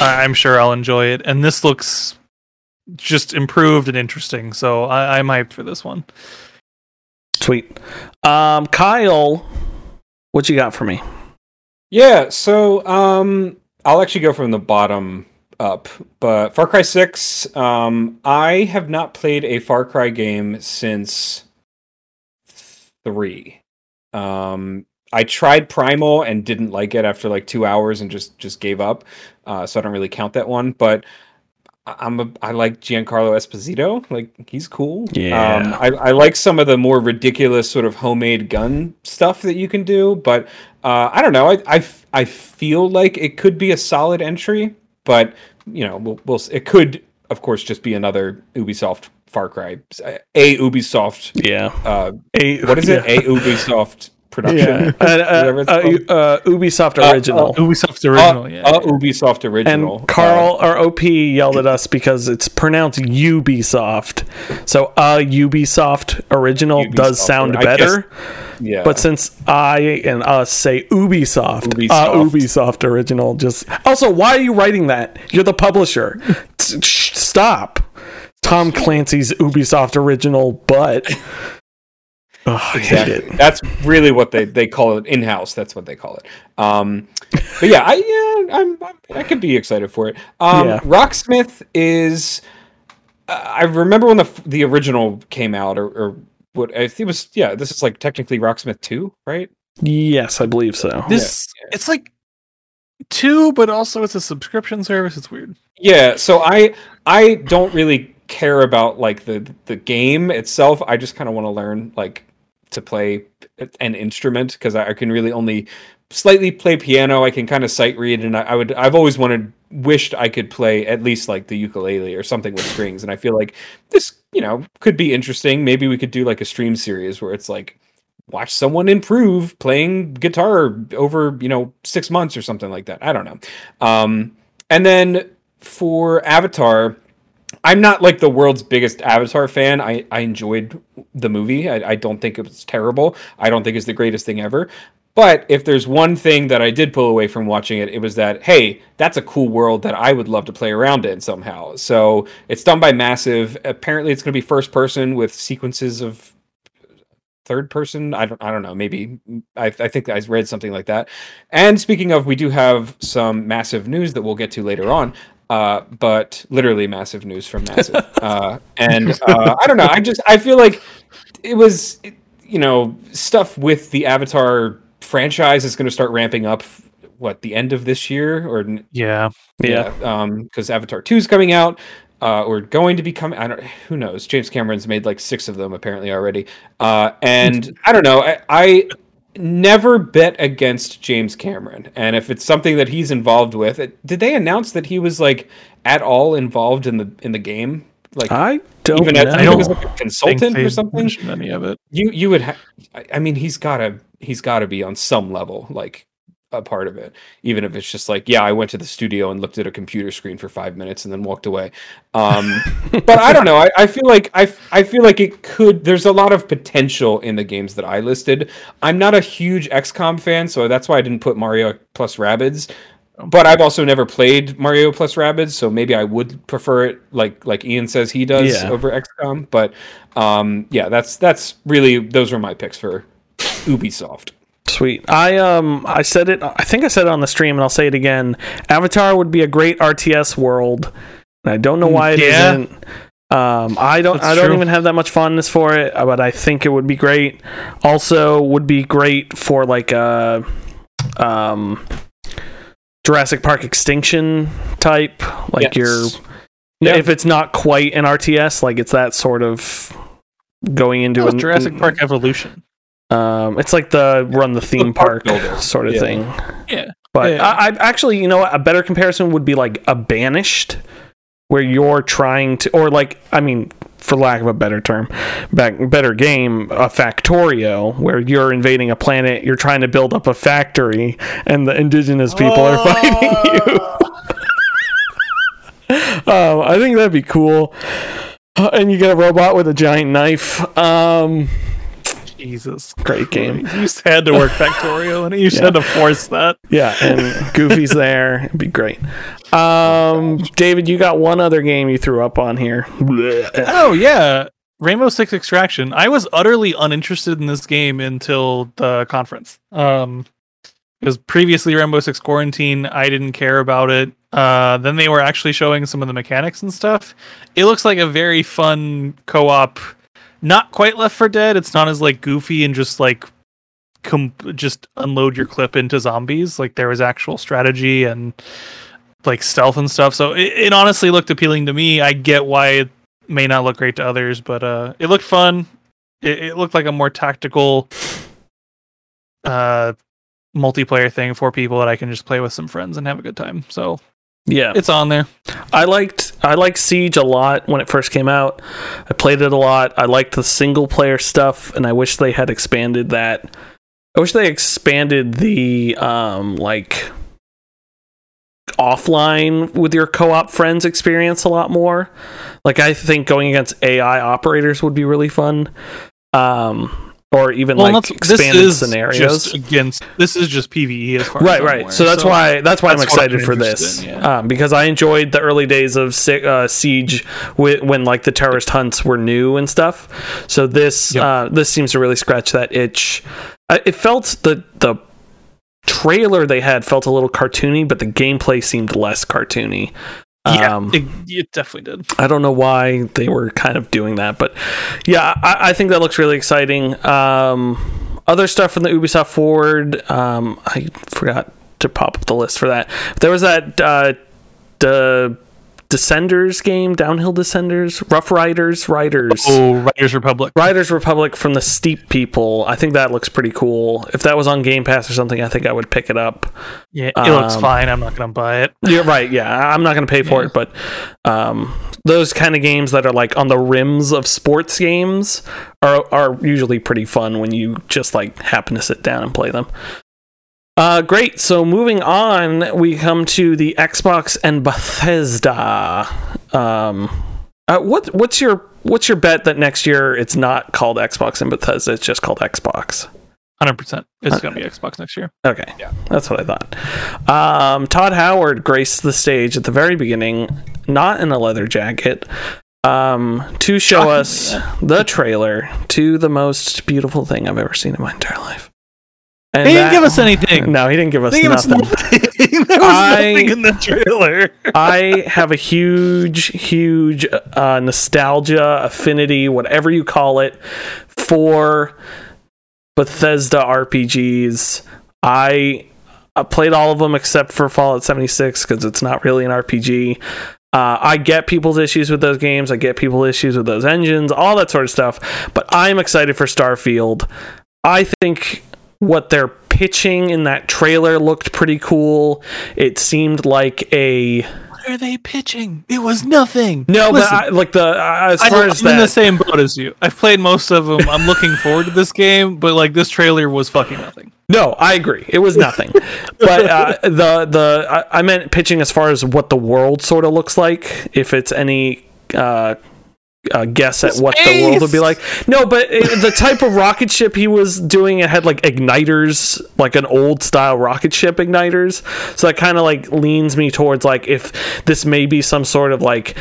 I I'm sure I'll enjoy it. And this looks just improved and interesting. So I- I'm hyped for this one. Sweet. Um, Kyle, what you got for me? Yeah, so um I'll actually go from the bottom up. But Far Cry 6, um I have not played a Far Cry game since 3. Um I tried Primal and didn't like it after like 2 hours and just just gave up. Uh so I don't really count that one, but I'm a I like Giancarlo Esposito. Like he's cool. Yeah. Um, I, I like some of the more ridiculous sort of homemade gun stuff that you can do, but uh, I don't know. I, I, I feel like it could be a solid entry, but you know, we'll, we'll it could of course just be another Ubisoft Far Cry, a Ubisoft. Yeah. Uh, A, what is yeah. it? A Ubisoft production. Yeah. Uh, uh, Whatever it's uh, uh, Ubisoft Uh, original. Ubisoft's Uh, original, yeah. a Ubisoft original. and Carl or OP yelled at us because it's pronounced Ubisoft. So a Ubisoft original does sound I guess- better. yeah, But since I and us say Ubisoft, Ubisoft. Uh, Ubisoft original, just also why are you writing that? You're the publisher. Stop. Tom Clancy's Ubisoft original, but Ugh, I hate Exactly. it. That's really what they, they call it in house. That's what they call it. Um, but yeah, I yeah, I'm, I'm I could be excited for it. Um, Yeah. Rocksmith is. Uh, I remember when the the original came out, or, or what I think it was. Yeah, this is like technically Rocksmith two, right? Yes, I believe so. this it's like two, but also it's a subscription service. It's weird. Yeah. So I I don't really care about like the the game itself. I just kind of want to learn like to play an instrument because I, I can really only slightly play piano. I can kind of sight read, and I, I would I've always wanted wished I could play at least like the ukulele or something with strings. And I feel like this you know could be interesting. Maybe we could do like a stream series where it's like watch someone improve playing guitar over you know six months or something like that. I don't know. Um, and then for Avatar. I'm not like the world's biggest Avatar fan. I, I enjoyed the movie. I, I don't think it was terrible. I don't think it's the greatest thing ever. But if there's one thing that I did pull away from watching it, it was that, hey, that's a cool world that I would love to play around in somehow. So it's done by Massive. Apparently, it's going to be first person with sequences of third person. I don't, I don't know. Maybe I, I think I read something like that. And speaking of, we do have some massive news that we'll get to later on. Uh, but literally massive news from massive. uh, and uh, I don't know. I just I feel like it was you know stuff with the Avatar franchise is going to start ramping up. What the end of this year or n- Yeah. Yeah. um because Avatar 2 is coming out. uh, or going to be coming. I don't. Who knows? James Cameron's made like six of them apparently already. Uh, and I don't know. I, I never bet against James Cameron, and if it's something that he's involved with, it, did they announce that he was like at all involved in the in the game? Like I don't even know. as, even as like a consultant or something? any of it. you you would ha- I- i mean he's gotta he's gotta be on some level like a part of it even if it's just like yeah i went to the studio and looked at a computer screen for five minutes and then walked away um but i don't know I, I feel like I, I feel like it could there's a lot of potential in the games that i listed i'm not a huge xcom fan so that's why i didn't put mario plus rabbids but I've also never played Mario plus Rabbids, so maybe I would prefer it like like Ian says he does Yeah. over XCOM. But um, yeah, that's that's really those are my picks for Ubisoft. Sweet. I um I said it. I think I said it on the stream, and I'll say it again. Avatar would be a great RTS world. And I don't know why it Yeah. not Um, I don't. That's I don't true. even have that much fondness for it, uh, but I think it would be great. Also, would be great for like a um, Jurassic Park Extinction type. Like Yes. you're Yeah. if it's not quite an RTS, like it's that sort of going into an, Jurassic Park Evolution. Um, it's like the run the theme park park, sort of Yeah. thing. Yeah. But Yeah. I, I actually, you know, what? a better comparison would be like a banished, where you're trying to, or like, I mean, for lack of a better term, back better game, a Factorio, where you're invading a planet, you're trying to build up a factory, and the indigenous people are fighting you. um, I think that'd be cool. Uh, and you get a robot with a giant knife. Um, Jesus. great game. You just had to work Factorio and you just had to force that. Yeah, and Goofy's there. It'd be great. Um, David, you got one other game you threw up on here. Oh yeah. Rainbow Six Extraction. I was utterly uninterested in this game until the conference. Um because previously Rainbow Six Quarantine, I didn't care about it. Uh then they were actually showing some of the mechanics and stuff. It looks like a very fun co-op not quite Left for Dead. It's not as like goofy and just like com- just unload your clip into zombies. Like there was actual strategy and like stealth and stuff. So it, it honestly looked appealing to me. I get why it may not look great to others, but uh, it looked fun. It, it looked like a more tactical uh, multiplayer thing for people that I can just play with some friends and have a good time. So Yeah, it's on there. I liked I liked Siege a lot when it first came out. I played it a lot. I liked the single player stuff, and I wish they had expanded that. I wish they expanded the um like offline with your co-op friends experience a lot more. Like I think going against AI operators would be really fun. Um or even like that's- expanded scenarios. just against. This is just PVE as far right as right aware, so that's why that's why i'm excited I'm for this in, yeah. um, because i enjoyed the early days of uh, siege wi- when like the terrorist hunts were new and stuff so this Yep. uh, this seems to really scratch that itch uh, it felt the the trailer they had felt a little cartoony but the gameplay seemed less cartoony Yeah, um, it, it definitely did. I don't know why they were kind of doing that, but yeah, I, I think that looks really exciting. Um, other stuff from the Ubisoft Forward, um, I forgot to pop up the list for that. There was that uh, the Descenders game, Downhill Descenders, Rough Riders, Riders. Oh, Riders Republic. Riders Republic from the Steep People. I think that looks pretty cool. If that was on Game Pass or something, I think I would pick it up. Yeah, it looks Um, fine. I'm not gonna buy it. You're right. Yeah, I'm not going to pay for Yeah. it, but um, those kind of games that are like on the rims of sports games are are usually pretty fun when you just like happen to sit down and play them. Uh, great. So moving on, we come to the Xbox and Bethesda. Um, uh, what what's your what's your bet that next year it's not called Xbox and Bethesda? It's just called Xbox. Hundred percent. It's Uh, gonna be Xbox next year. Okay. Yeah. That's what I thought. Um, Todd Howard graced the stage at the very beginning, not in a leather jacket, um, to show Shockingly, us the trailer to the most beautiful thing I've ever seen in my entire life. And They didn't that- give us anything. No, he didn't give us They gave us nothing. nothing. there was I- nothing in the trailer. I have a huge, huge uh, nostalgia, affinity, whatever you call it, for Bethesda RPGs. I, I played all of them except for Fallout 76 because it's not really an RPG. Uh, I get people's issues with those games. I get people's issues with those engines, all that sort of stuff. But I'm excited for Starfield. I think what they're pitching in that trailer looked pretty cool. It seemed like a What are they pitching? It was nothing. no, Listen, but I, like the uh, as I far as in the same boat as you. I've played most of them. I'm looking forward to this game, but like this trailer was fucking nothing. No, I agree. It was nothing. but uh, the the I, I meant pitching as far as what the world sort of looks like. If it's any uh, uh, guess at what the world would be like. No, but it, the type of rocket ship he was doing, it had like igniters, like an old style rocket ship igniters. So that kind of like leans me towards like if this may be some sort of like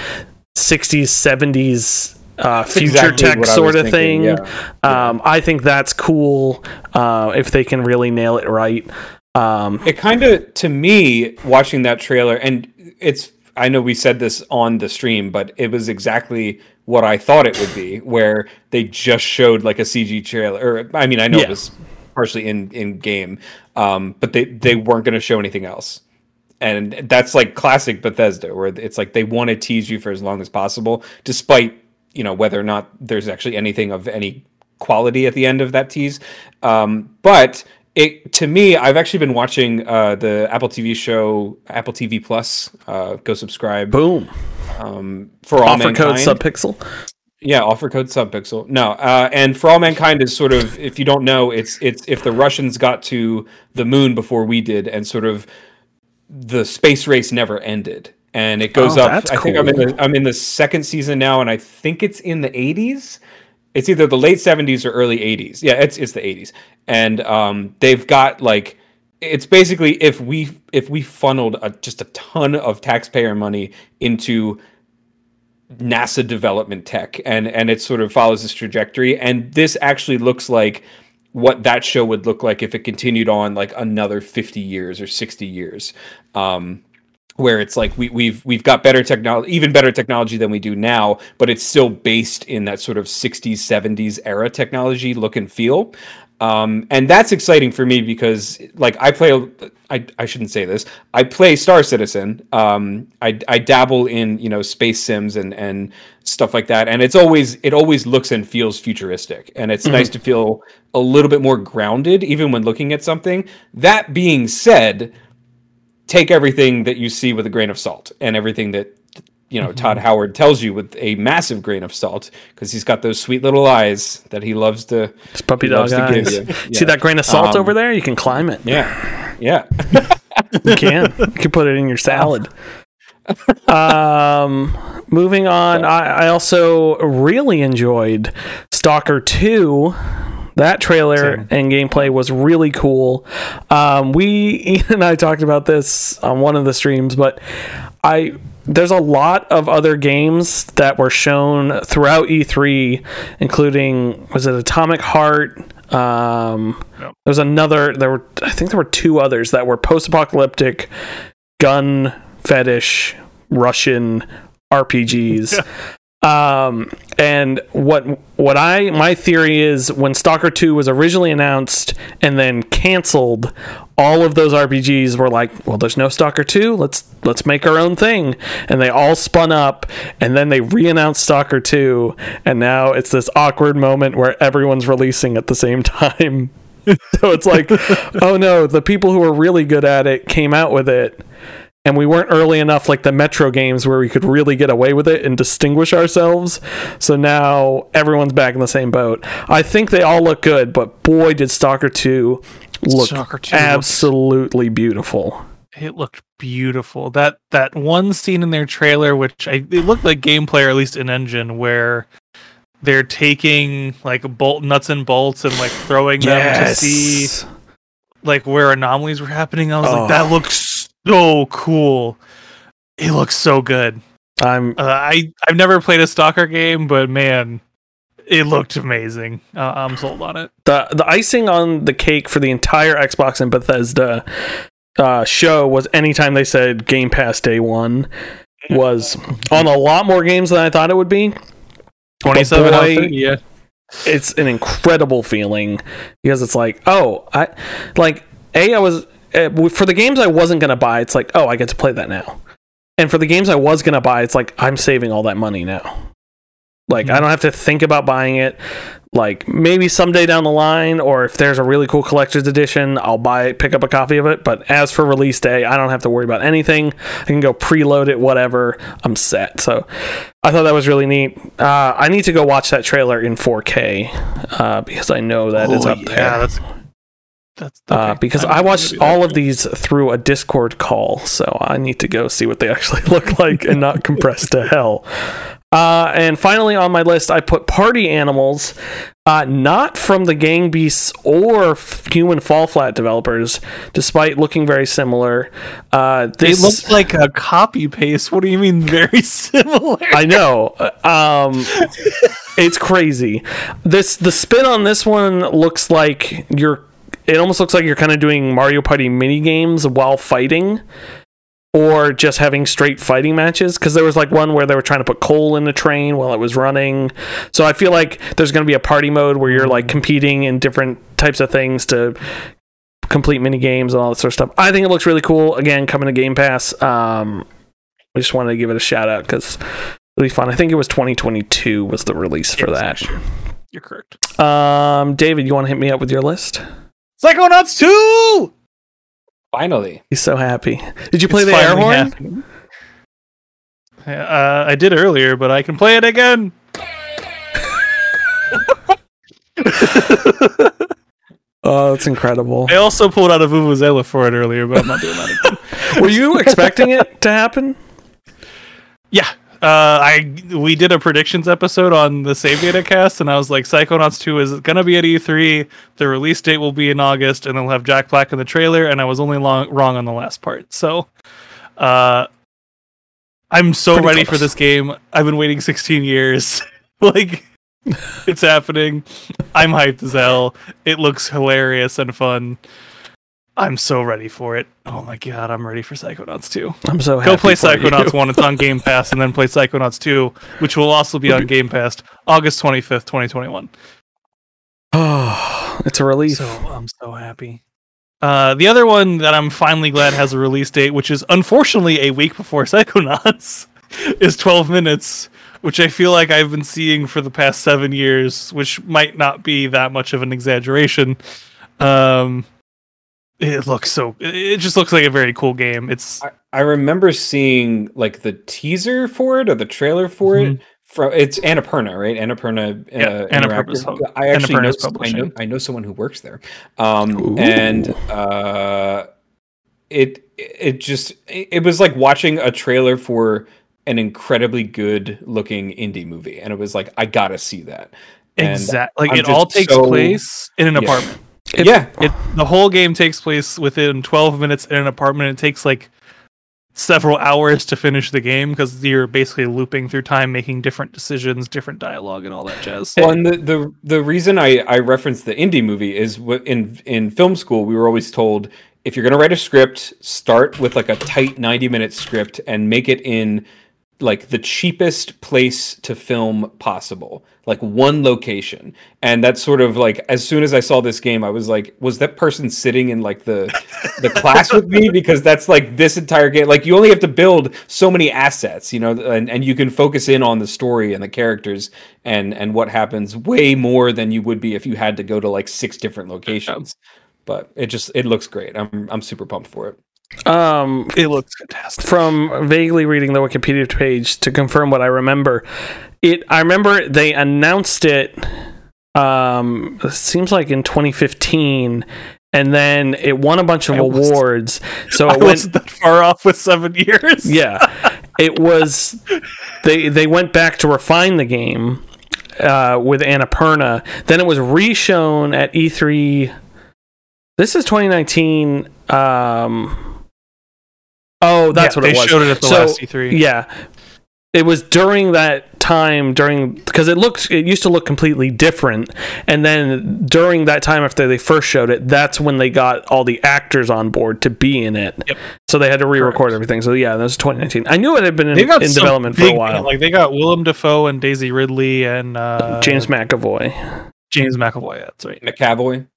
60s, 70s. Uh, future exactly tech sort of thinking, thing. yeah. Um, I think that's cool uh, if they can really nail it right. Um, It kind of, to me, watching that trailer, and it's, I know we said this on the stream, but it was exactly what I thought it would be, where they just showed like a CG trailer. Or, I mean, I know Yeah. it was partially in in game, um, but they they weren't going to show anything else. And that's like classic Bethesda, where it's like they want to tease you for as long as possible, despite you know whether or not there's actually anything of any quality at the end of that tease. Um, but it to me, I've actually been watching uh, the Apple TV show Apple TV Plus. Uh, go subscribe boom. Um, for all Offer code mankind. subpixel. Yeah, offer code subpixel. No, uh, and for all mankind is sort of if you don't know, it's it's if the Russians got to the moon before we did, and sort of the space race never ended, and it goes Oh, up. I think I'm in the I'm in the second season now, and I think it's in the 80s. It's either the late 70s or early 80s. Yeah, it's it's the 80s, and um, they've got like it's basically if we if we funneled a, just a ton of taxpayer money into NASA development tech, and and it sort of follows this trajectory. And this actually looks like what that show would look like if it continued on like another fifty years or sixty years. Um, where it's like we, we've we've got better technology, even better technology than we do now, but it's still based in that sort of 60s, 70s era technology look and feel. Um, and that's exciting for me because, like, I play. I, I shouldn't say this. I play Star Citizen. Um, I, I dabble in you know space sims and and stuff like that, and it's always it always looks and feels futuristic, and it's nice to feel a little bit more grounded even when looking at something. That being said, take everything that you see with a grain of salt and everything that you know Todd Howard tells you with a massive grain of salt because he's got those sweet little eyes that he loves to It's puppy dog loves to give eyes. you. See that grain of salt Um, over there? You can climb it. yeah yeah You can. you can put it in your salad. Um, moving on. I, I also really enjoyed Stalker Two. That trailer Same. and gameplay was really cool. Um, we Ian and I talked about this on one of the streams, but I there's a lot of other games that were shown throughout E3, including was it Atomic Heart? Um, Yep. There's another. There were I think there were two others that were post-apocalyptic, gun fetish Russian RPGs. Um, and what what I my theory is when Stalker 2 was originally announced and then canceled, all of those RPGs were like, well, there's no Stalker 2. Let's let's make our own thing. And they all spun up and then they re-announced Stalker 2 and now it's this awkward moment where everyone's releasing at the same time. so it's like, oh no, the people who were really good at it came out with it and we weren't early enough like the metro games where we could really get away with it and distinguish ourselves so now everyone's back in the same boat i think they all look good but boy did stalker 2 look Stalker 2 looks- absolutely beautiful It looked beautiful. That that one scene in their trailer, which I it looked like gameplay, or at least in engine, where they're taking like bolt nuts and bolts and like throwing them to see like where anomalies were happening. I was Oh. like, that looks so cool. It looks so good. i'm Uh, I I've never played a stalker game, but man, it looked amazing. Uh, I'm sold on it. the the icing on the cake for the entire xbox and bethesda uh, show was anytime they said game pass day one was on a lot more games than i thought it would be Twenty-seven out of boy, 30, yeah. it's an incredible feeling because it's like oh i like a i was uh, for the games i wasn't going to buy it's like oh i get to play that now And for the games I was gonna buy, it's like I'm saving all that money now. Like I don't have to think about buying it. Like maybe someday down the line, or if there's a really cool collector's edition, I'll buy pick up a copy of it. But as for release day, I don't have to worry about anything. I can go preload it, whatever. I'm set. So I thought that was really neat. Uh, I need to go watch that trailer in 4K uh, because I know that it's Oh, up yeah, there. That's that's Uh, because I gonna watched all of these through a Discord call, so I need to go see what they actually look like and not compressed to hell. Uh, and finally, on my list, I put Party Animals, uh, not from the Gang Beasts or Human Fall Flat developers, despite looking very similar. Uh, this looks like a copy paste. What do you mean very similar? I know. Um, it's crazy. This the spin on this one looks like you're. It almost looks like you're kind of doing Mario Party mini games while fighting, or just having straight fighting matches. Because there was like one where they were trying to put coal in the train while it was running. So I feel like there's going to be a party mode where you're like competing in different types of things to complete mini games and all that sort of stuff. I think it looks really cool. Again, coming to Game Pass. Um, I just wanted to give it a shout out because really fun. I think it was 2022 was the release for that. You're correct. Um, David, you want to hit me up with your list? Psychonauts 2! Finally. He's so happy. Did you play It's the air horn? happening. Uh, I did earlier, but I can play it again. Oh, that's incredible. I also pulled out a Vuvuzela for it earlier, but I'm not doing that again. Were you expecting it to happen? Yeah. Uh, I we did a predictions episode on the SaveData cast, and I was like, Psychonauts 2 is gonna be at E3. The release date will be in August, and they'll have Jack Black in the trailer. And I was only long, wrong on the last part. So, uh, I'm so Pretty ready close. for this game. I've been waiting 16 years. like, it's happening. I'm hyped as hell. It looks hilarious and fun. I'm so ready for it. Oh my god, I'm ready for Psychonauts 2. I'm so happy. Go play for you. Psychonauts 1. It's on Game Pass, and then play Psychonauts 2, which will also be on Game Pass August 25th, 2021. Oh, it's a relief. So I'm so happy. Uh, the other one that I'm finally glad has a release date, which is unfortunately a week before Psychonauts, is 12 minutes, which I feel like I've been seeing for the past seven years, which might not be that much of an exaggeration. Um, it looks so. It it just looks like a very cool game. It's I, I remember seeing like the teaser for it or the trailer for it. From it's Annapurna, right? Annapurna. Mm-hmm. Yeah, uh, Annapurna's I actually know, Annapurna's s- I know. I know someone who works there, um, Ooh. and uh, it it just it it was like watching a trailer for an incredibly good looking indie movie, and it was like I gotta see that. And exact like I'm it all takes so- place in an Yeah. apartment. If- yeah, It the whole game takes place within 12 minutes in an apartment. It takes like several hours to finish the game because you're basically looping through time, making different decisions, different dialogue, and all that jazz. Well, and the, the the reason I I referenced the indie movie is in in film school we were always told if you're gonna write a script, start with like a tight 90 minute script and make it in like the cheapest place to film possible like one location. And that's sort of like as soon as i saw this game i was like was that person sitting in like the the class with me? Because that's like this entire game like you only have to build so many assets you know and, and you can focus in on the story and the characters and and what happens way more than you would be if you had to go to like six different locations. But it just it looks great. I'm i'm super pumped for it Um, It looks fantastic. from vaguely reading the Wikipedia page to confirm what I remember, it. I remember they announced it. Um, it seems like in 2015, and then it won a bunch of I awards. So I it went. wasn't that far off with seven years. yeah, it was. They they went back to refine the game uh, with Annapurna. Then it was reshown at E3. This is 2019. Um, oh, that's Yeah, what it they was. showed it at the So, last E E3. Yeah, it was during that time during because it looked it used to look completely different, and then during that time after they first showed it, that's when they got all the actors on board to be in it. Yep. So they had to re-record Correct. everything. So yeah, that was 2019. I knew it had been in, in some development for a while. Like they got Willem Dafoe and Daisy Ridley and uh, James McAvoy. James McAvoy. That's right. mcavoy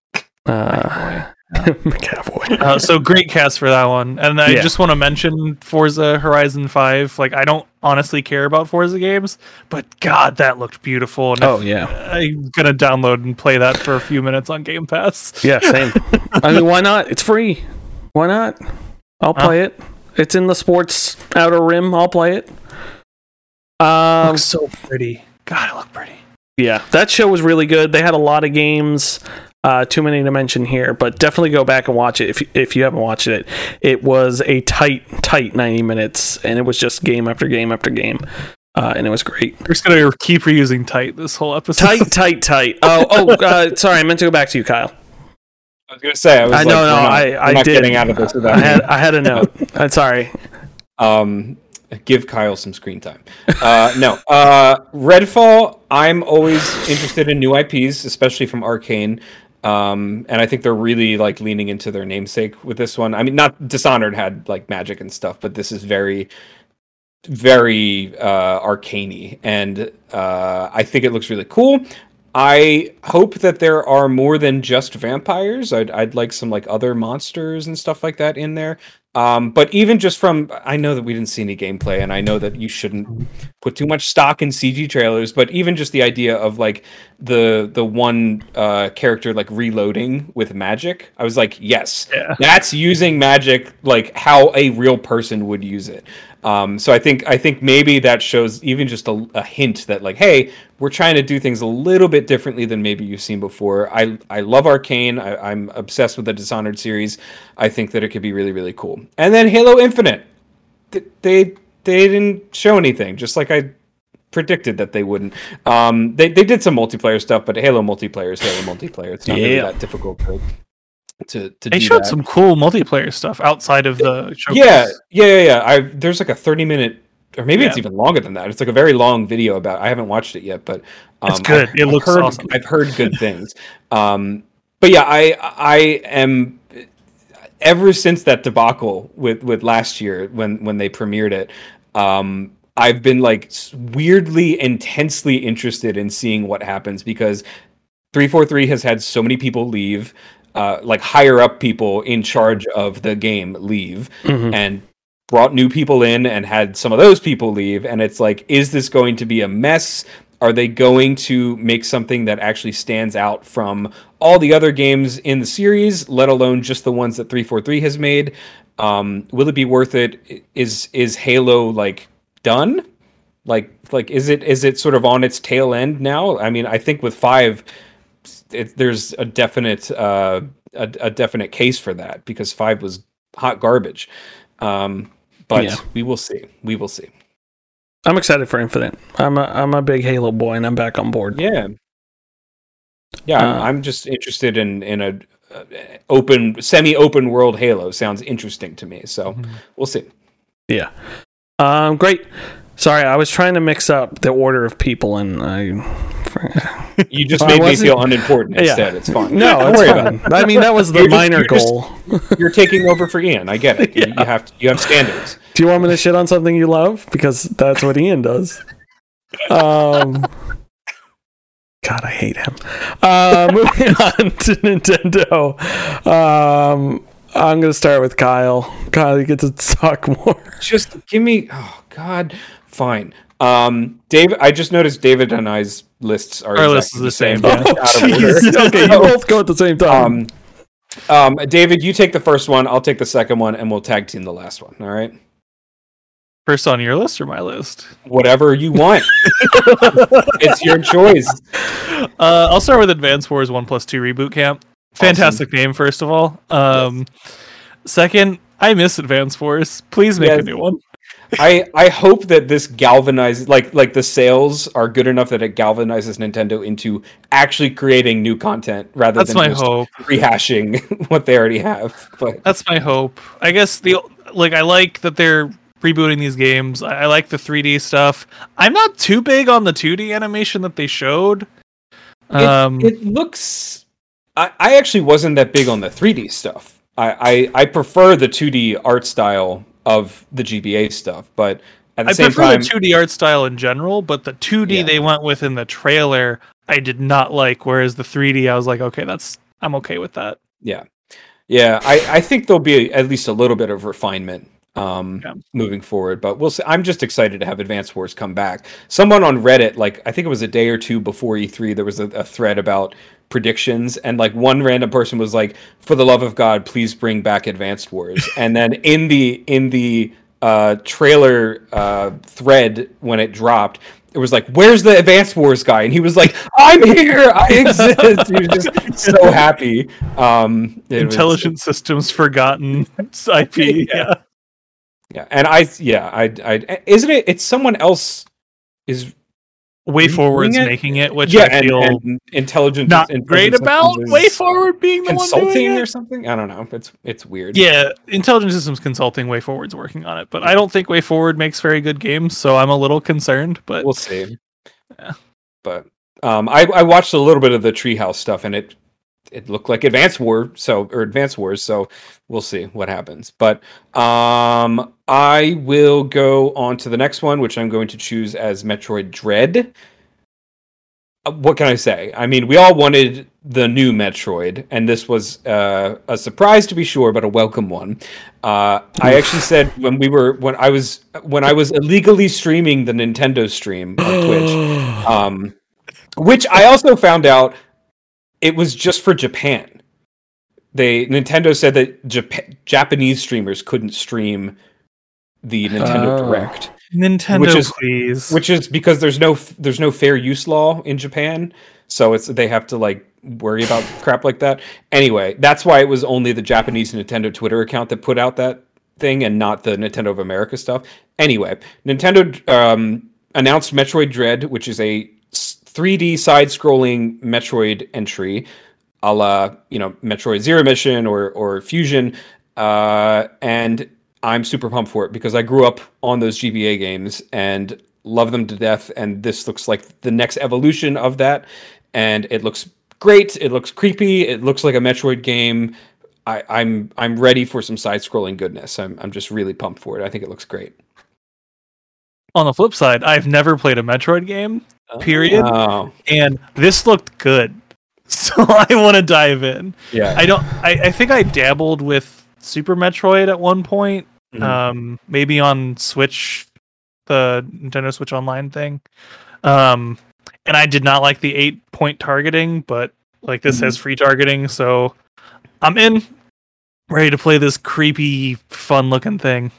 Uh, McAvoy. Uh, so great cast for that one. And I Yeah. just want to mention Forza Horizon 5. Like, I don't honestly care about Forza games, but God, that looked beautiful. And Oh yeah, I'm gonna download and play that for a few minutes on Game Pass. yeah, same. I mean, why not? It's free. Why not? I'll play it. It's in the sports outer rim. I'll play it. Um, looks so pretty. God, it looked pretty. yeah, that show was really good. They had a lot of games. Uh, too many to mention here, but definitely go back and watch it if if you haven't watched it. It was a tight, tight ninety minutes, and it was just game after game after game, uh, and it was great. We're just gonna keep reusing tight this whole episode. Tight, tight, tight. Oh, oh, uh, sorry, I meant to go back to you, Kyle. I was gonna say. I was I like, know, no, not, I, we're I not did. getting out of this without I had, I had a note. I'm sorry. um, give Kyle some screen time. Uh, no, uh, Redfall. I'm always interested in new IPs, especially from Arcane. Um, and I think they're really like leaning into their namesake with this one. I mean, not Dishonored had like magic and stuff, but this is very, very uh, arcaney, and uh, I think it looks really cool. I hope that there are more than just vampires. I'd, I'd like some like other monsters and stuff like that in there. Um, but even just from, I know that we didn't see any gameplay, and I know that you shouldn't put too much stock in CG trailers. But even just the idea of like the the one uh, character like reloading with magic, I was like, yes, Yeah. that's using magic like how a real person would use it. Um, so I think I think maybe that shows even just a, a hint that like, hey, we're trying to do things a little bit differently than maybe you've seen before. I I love Arcane. I, I'm obsessed with the Dishonored series. I think that it could be really really cool. And then Halo Infinite, Th- they they didn't show anything, just like I predicted that they wouldn't. Um, they they did some multiplayer stuff, but Halo multiplayer is Halo multiplayer. It's not really that difficult to to, to They do showed that. some cool multiplayer stuff outside of the showcase. Yeah, yeah, yeah, yeah. I there's like a 30 minute or maybe it's even longer than that. It's like a very long video about. I haven't watched it yet, but um, It's good. I've, It I've looks heard, awesome. I've heard good things. Um, but yeah, I I am ever since that debacle with with last year when when they premiered it. Um, I've been like weirdly intensely interested in seeing what happens because 343 has had so many people leave uh, like higher up people in charge of the game leave Mhm. and brought new people in and had some of those people leave. And it's like is this going to be a mess? Are they going to make something that actually stands out from all the other games in the series let alone just the ones that 343 has made? Um, will it be worth it? Is is halo like done? Like like is it is it sort of on its tail end now? I mean i think with five it, there's a definite uh, a, a definite case for that because five was hot garbage. Um, but Yeah. we will see. We will see. I'm excited for Infinite. I'm a I'm a big Halo boy, and I'm back on board. Yeah, yeah. I'm, Uh, I'm just interested in in a uh, open semi open world Halo. Sounds interesting to me. So Mm-hmm. we'll see. Yeah. Um. Great. Sorry, I was trying to mix up the order of people, and I. You just made me feel unimportant Yeah. instead. It's fine. No, Don't it's worry about it. fine. I mean, that was the You're just- minor you're just- goal. You're taking over for Ian. I get it. You, you have to, you have standards. Do you want me to shit on something you love? Because that's what Ian does. Um. God, I hate him. Uh, moving on to Nintendo. Um, I'm gonna start with Kyle. Kyle, you get to talk more. Just give me. Oh God. Fine. Um, David. I just noticed David and I's lists are Our list is the same, They're yeah. out of order. Jeez. okay, you both go at the same time. Um, um, David, you take the first one. I'll take the second one, and we'll tag team the last one. All right. First on your list or my list? Whatever you want. it's your choice. Uh, I'll start with Advance Wars One Plus Two Reboot Camp. Fantastic name, first of all. Um, Second, I miss Advance Wars. Please make Yes. a new one. I I hope that this galvanizes like like the sales are good enough that it galvanizes Nintendo into actually creating new content rather That's than my just hope. rehashing what they already have. But That's my hope. I guess the like I like that they're rebooting these games. I, I like the 3D stuff. I'm not too big on the 2D animation that they showed. it, Um, it looks. I, I actually wasn't that big on the 3D stuff. I, I I prefer the 2D art style of the GBA stuff, but at the I same prefer time, the 2D art style in general, but the 2D Yeah. they went with in the trailer, I did not like. Whereas the 3D, I was like, okay, that's I'm okay with that. Yeah. Yeah, I, I think there'll be at least a little bit of refinement um, Yeah. moving forward, but we'll see. I'm just excited to have Advanced Wars come back. Someone on Reddit, like I think it was a day or two before E3, there was a, a thread about predictions, and like one random person was like, "For the love of God, please bring back Advanced Wars." and then in the in the uh, trailer uh, thread when it dropped. It was like, "Where's the Advanced Wars guy?" And he was like, "I'm here. I exist." he was just so happy. Um, it was- Intelligent systems forgotten IP. yeah. Yeah, and I yeah I I isn't it? It's someone else is WayForward's it? making it, which yeah I and, feel and intelligent not intelligent great about. Way Forward being the one consulting or something. I don't know. It's it's weird. Yeah, Intelligent Systems Consulting, WayForward's working on it, but I don't think WayForward makes very good games, so I'm a little concerned. But we'll see. Yeah. But um, I I watched a little bit of the Treehouse stuff and it it looked like Advanced War so or Advanced Wars so we'll see what happens. But um, I will go on to the next one, which I'm going to choose as Metroid Dread. Uh, What can I say? I mean, we all wanted the new Metroid, and this was uh, a surprise to be sure, but a welcome one. Uh, I actually said when we were when I was when I was illegally streaming the Nintendo stream on Twitch, um, which I also found out it was just for Japan. They Nintendo said that Jap- Japanese streamers couldn't stream the Nintendo Oh. Direct, Nintendo, Which is- please. which is because there's no there's no fair use law in Japan, so it's they have to like worry about crap like that. Anyway, that's why it was only the Japanese Nintendo Twitter account that put out that thing and not the Nintendo of America stuff. Anyway, Nintendo um, announced Metroid Dread, which is a s- 3D side-scrolling Metroid entry, a la you know Metroid Zero Mission or or Fusion, uh, and I'm super pumped for it because I grew up on those GBA games and love them to death. And this looks like the next evolution of that, and it looks great. It looks creepy. It looks like a Metroid game. I, I'm I'm ready for some side-scrolling goodness. I'm I'm just really pumped for it. I think it looks great. On the flip side, I've never played a Metroid game, period, Oh, and this looked good. So I want to dive in. yeah. I don't. I, I think I dabbled with Super Metroid at one point. Mhm. Um, maybe on Switch, the Nintendo Switch Online thing. Um, and I did not like the eight point targeting, but like this has free targeting, so I'm in. Ready to play this creepy, fun looking thing.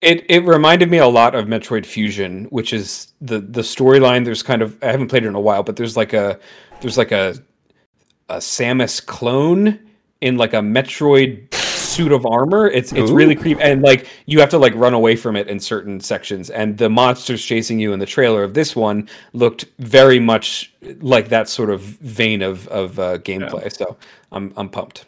It it reminded me a lot of Metroid Fusion, which is the the storyline. There's kind of I haven't played it in a while, but there's like a there's like a a Samus clone in like a Metroid suit of armor. It's it's really creepy, and like you have to like run away from it in certain sections. And the monsters chasing you in the trailer of this one looked very much like that sort of vein of of uh, gameplay. So I'm I'm pumped.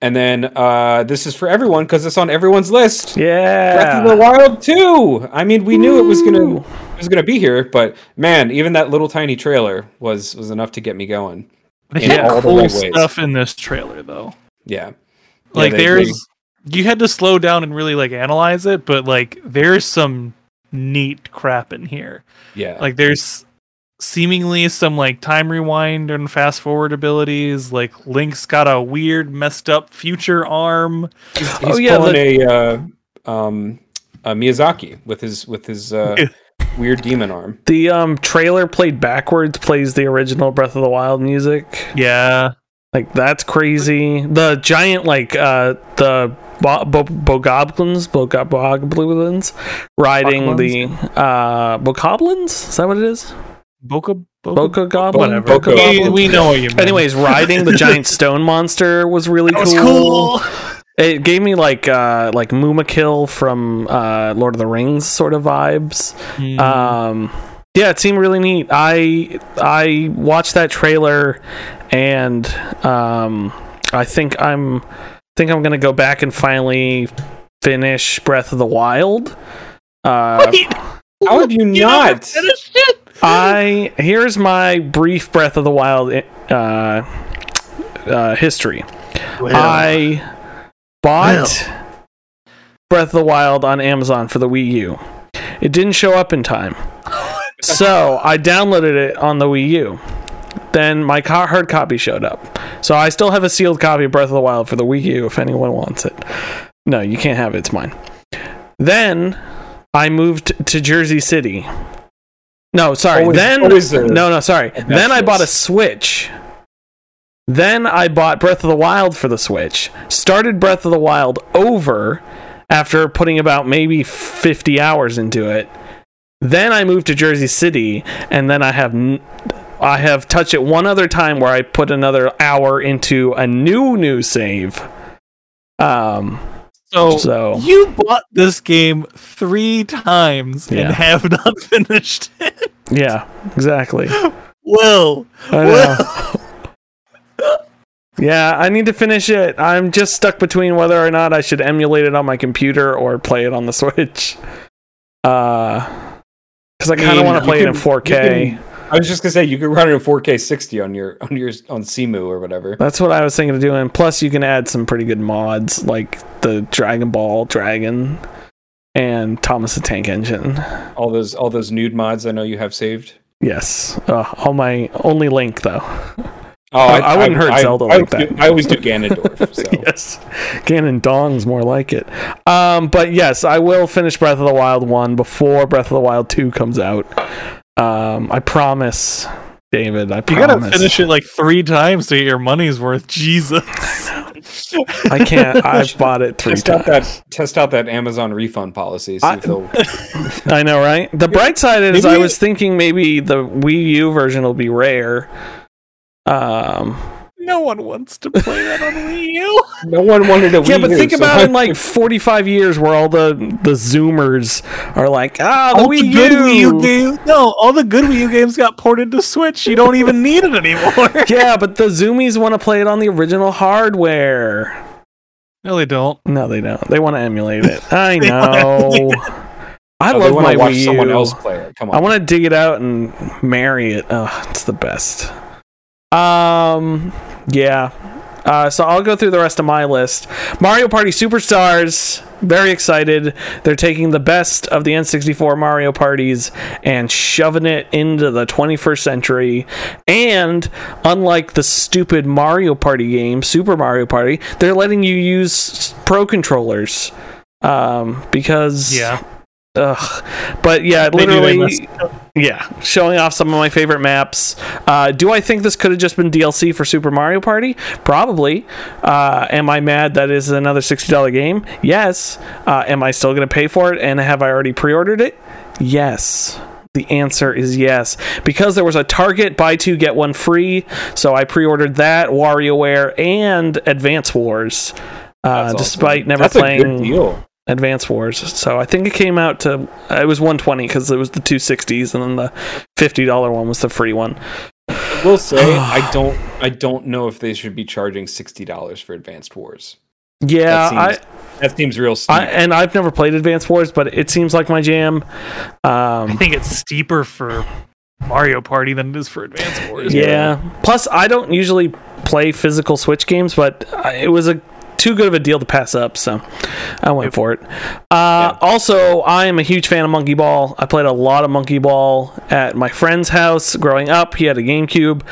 And then uh, this is for everyone because it's on everyone's list. Breath of the Wild 2. I mean, we knew it was gonna it was gonna be here, but man, even that little tiny trailer was was enough to get me going. They had all the cool right ways. stuff in this trailer, though. Yeah. like they- there's you had to slow down and really like analyze it but like there's some neat crap in here Yeah. like there's seemingly some like time rewind and fast forward abilities like link's got a weird messed up future arm he's, Oh, yeah, pulling a uh, um uh, Miyazaki with his with his uh, weird demon arm. The um trailer played backwards plays the original Breath of the Wild music. yeah Like that's crazy. The giant like uh the bo- bo- bogoblins, bogoblins riding the uh bokoblins. Is that what it is? Boca boca, Boca goblin. whatever Boca Boca- we, goblin? we know what you mean Anyways, riding the giant stone monster was really that was cool. cool It gave me like uh like Mumakil from uh Lord of the Rings sort of vibes. Hmm. Um yeah, it seemed really neat. I I watched that trailer and um I think I'm think I'm going to go back and finally finish Breath of the Wild. Uh Wait, How have you you never not? I here's my brief Breath of the Wild uh, uh, history. I bought Breath of the Wild on Amazon for the Wii U. It didn't show up in time, so I downloaded it on the Wii U. then my hard copy showed up. So I still have a sealed copy of Breath of the Wild for the Wii U if anyone wants it. No, you can't have it. It's mine. Then I moved to Jersey City. No, sorry. Always- then always no, no, sorry. Then I bought a. Switch. Then I bought Breath of the Wild for the Switch. Started Breath of the Wild over after putting about maybe 50 hours into it. Then I moved to Jersey City, and then I have n- I have touched it one other time where I put another hour into a new new save. Um, So, so you bought this game three times Yeah. and have not finished it. yeah, exactly. Will, I know. yeah, I need to finish it. I'm just stuck between whether or not I should emulate it on my computer or play it on the Switch. Uh, because I kind of want to play it in 4K. you can- I was just gonna say you could run it in 4K 60 on your on your on Cemu or whatever. That's what I was thinking of doing. Plus, you can add some pretty good mods like the Dragon Ball Dragon and Thomas the Tank Engine. All those all those nude mods I know you have saved. Yes, uh, all my only link though. Oh, I wouldn't hurt Zelda I, like that. do- I always do Ganondorf. So. yes, Ganondong's more like it. Um, but yes, I will finish Breath of the Wild one before Breath of the Wild two comes out. Um, I promise, David. I you gotta finish it like three times to get your money's worth. Jesus. I can't. I've bought it three Test out times. that test out that Amazon refund policy. See I- if I know, right? The bright side is, Maybe- I was thinking maybe the Wii U version will be rare. Um, no one wants to play that on Wii U. No one wanted to. yeah, but think about in like 45 years where all the the Zoomers are like, ah, the All Wii the good U. Wii U games. No, all the good Wii U games got ported to Switch. You don't even need it anymore. yeah, but the Zoomies want to play it on the original hardware. no, they don't. No, they don't. They want to emulate it. I know. I Oh, love wanna my watch Wii someone U. else play it. Come on. I want to dig it out and marry it. Oh, it's the best. Um, yeah. Uh, so I'll go through the rest of my list. Mario Party Superstars. Very excited. They're taking the best of the N64 Mario parties and shoving it into the 21st century. And unlike the stupid Mario Party game, Super Mario Party, they're letting you use pro controllers. Um, because Yeah. Ugh. But yeah, Maybe they literally, yeah, showing off some of my favorite maps. Uh, do I think this could have just been DLC for Super Mario Party? Probably. Uh, am I mad that is another sixty dollar game? Yes. Uh, am I still going to pay for it? And have I already pre ordered it? Yes. The answer is yes. Because there was a Target buy two, get one free. So I pre ordered that, WarioWare, and Advance Wars. Uh, That's awesome. despite never That's playing. A. Advance Wars. So I think it came out to it was 120 because it was the 260s and then the $50 one was the free one. I will say I don't I don't know if they should be charging sixty dollars for Advanced Wars. Yeah, that seems, that seems real steep. I, I and I've never played Advance Wars, but it seems like my jam. I Um, think it's steeper for Mario Party than it is for Advance Wars. yeah. Plus, I don't usually play physical Switch games, but uh, it was a too good of a deal to pass up, so I went for it. Uh, Also, I am a huge fan of Monkey Ball. I played a lot of Monkey Ball at my friend's house growing up. He had a GameCube,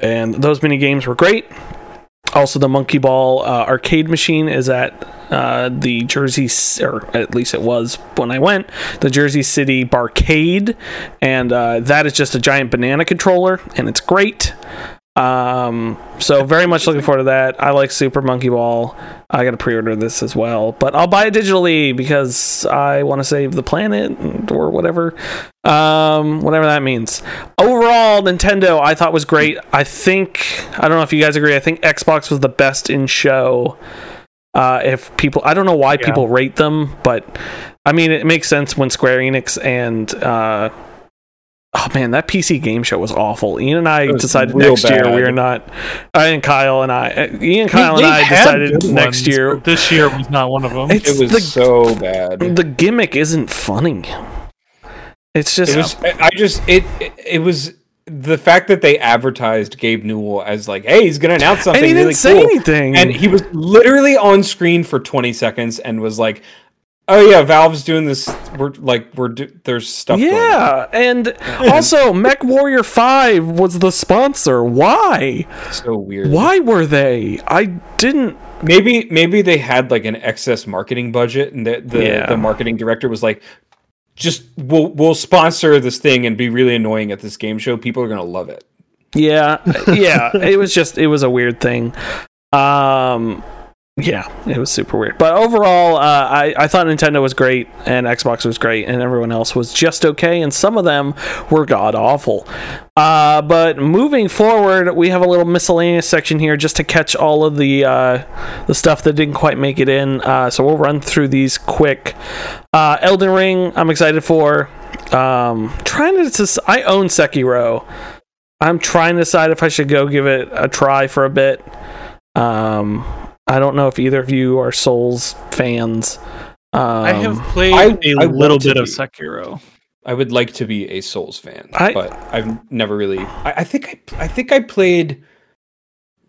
and those mini games were great. Also, the Monkey Ball uh, arcade machine is at uh, the Jersey, or at least it was when I went, the Jersey City Barcade, and uh, that is just a giant banana controller, and it's great. Um, so very much looking forward to that. I like Super Monkey Ball. I got to pre-order this as well, but I'll buy it digitally because I want to save the planet or whatever, um, whatever that means. Overall, Nintendo I thought was great. I think I don't know if you guys agree. I think Xbox was the best in show. Uh, if people, I don't know why Yeah. people rate them, but I mean it makes sense when Square Enix and uh, oh man, that PC game show was awful. Ian and I decided real next year we are not. I and Kyle and I, uh, Ian, Kyle, and I decided next ones, year This year was not one of them. it's it was the so bad. the gimmick isn't funny. It's just It was. I just it, it. It was the fact that they advertised Gabe Newell as like, "Hey, he's gonna announce something and he didn't really say cool," anything. and he was literally on screen for 20 seconds and was like, Oh yeah, Valve's doing this. We're like we're do, there's stuff. Yeah, and also Mech Warrior Five was the sponsor. Why? so weird. Why were they? I didn't. Maybe maybe they had like an excess marketing budget, and the the, Yeah. the marketing director was like, "Just we'll we'll sponsor this thing and be really annoying at this game show. People are gonna love it." Yeah, yeah. It was just it was a weird thing. Um, yeah, it was super weird. But overall, uh, I I thought Nintendo was great and Xbox was great and everyone else was just okay and some of them were god awful. Uh, but moving forward, we have a little miscellaneous section here just to catch all of the uh, the stuff that didn't quite make it in. Uh, so we'll run through these quick. Uh, Elden Ring, I'm excited for. Um, trying to, just, I own Sekiro. I'm trying to decide if I should go give it a try for a bit. Um, I don't know if either of you are Souls fans. Um, I have played I- a I little bit of. Sekiro. I would like to be a Souls fan, I- but I've never really. I, I think I I think I played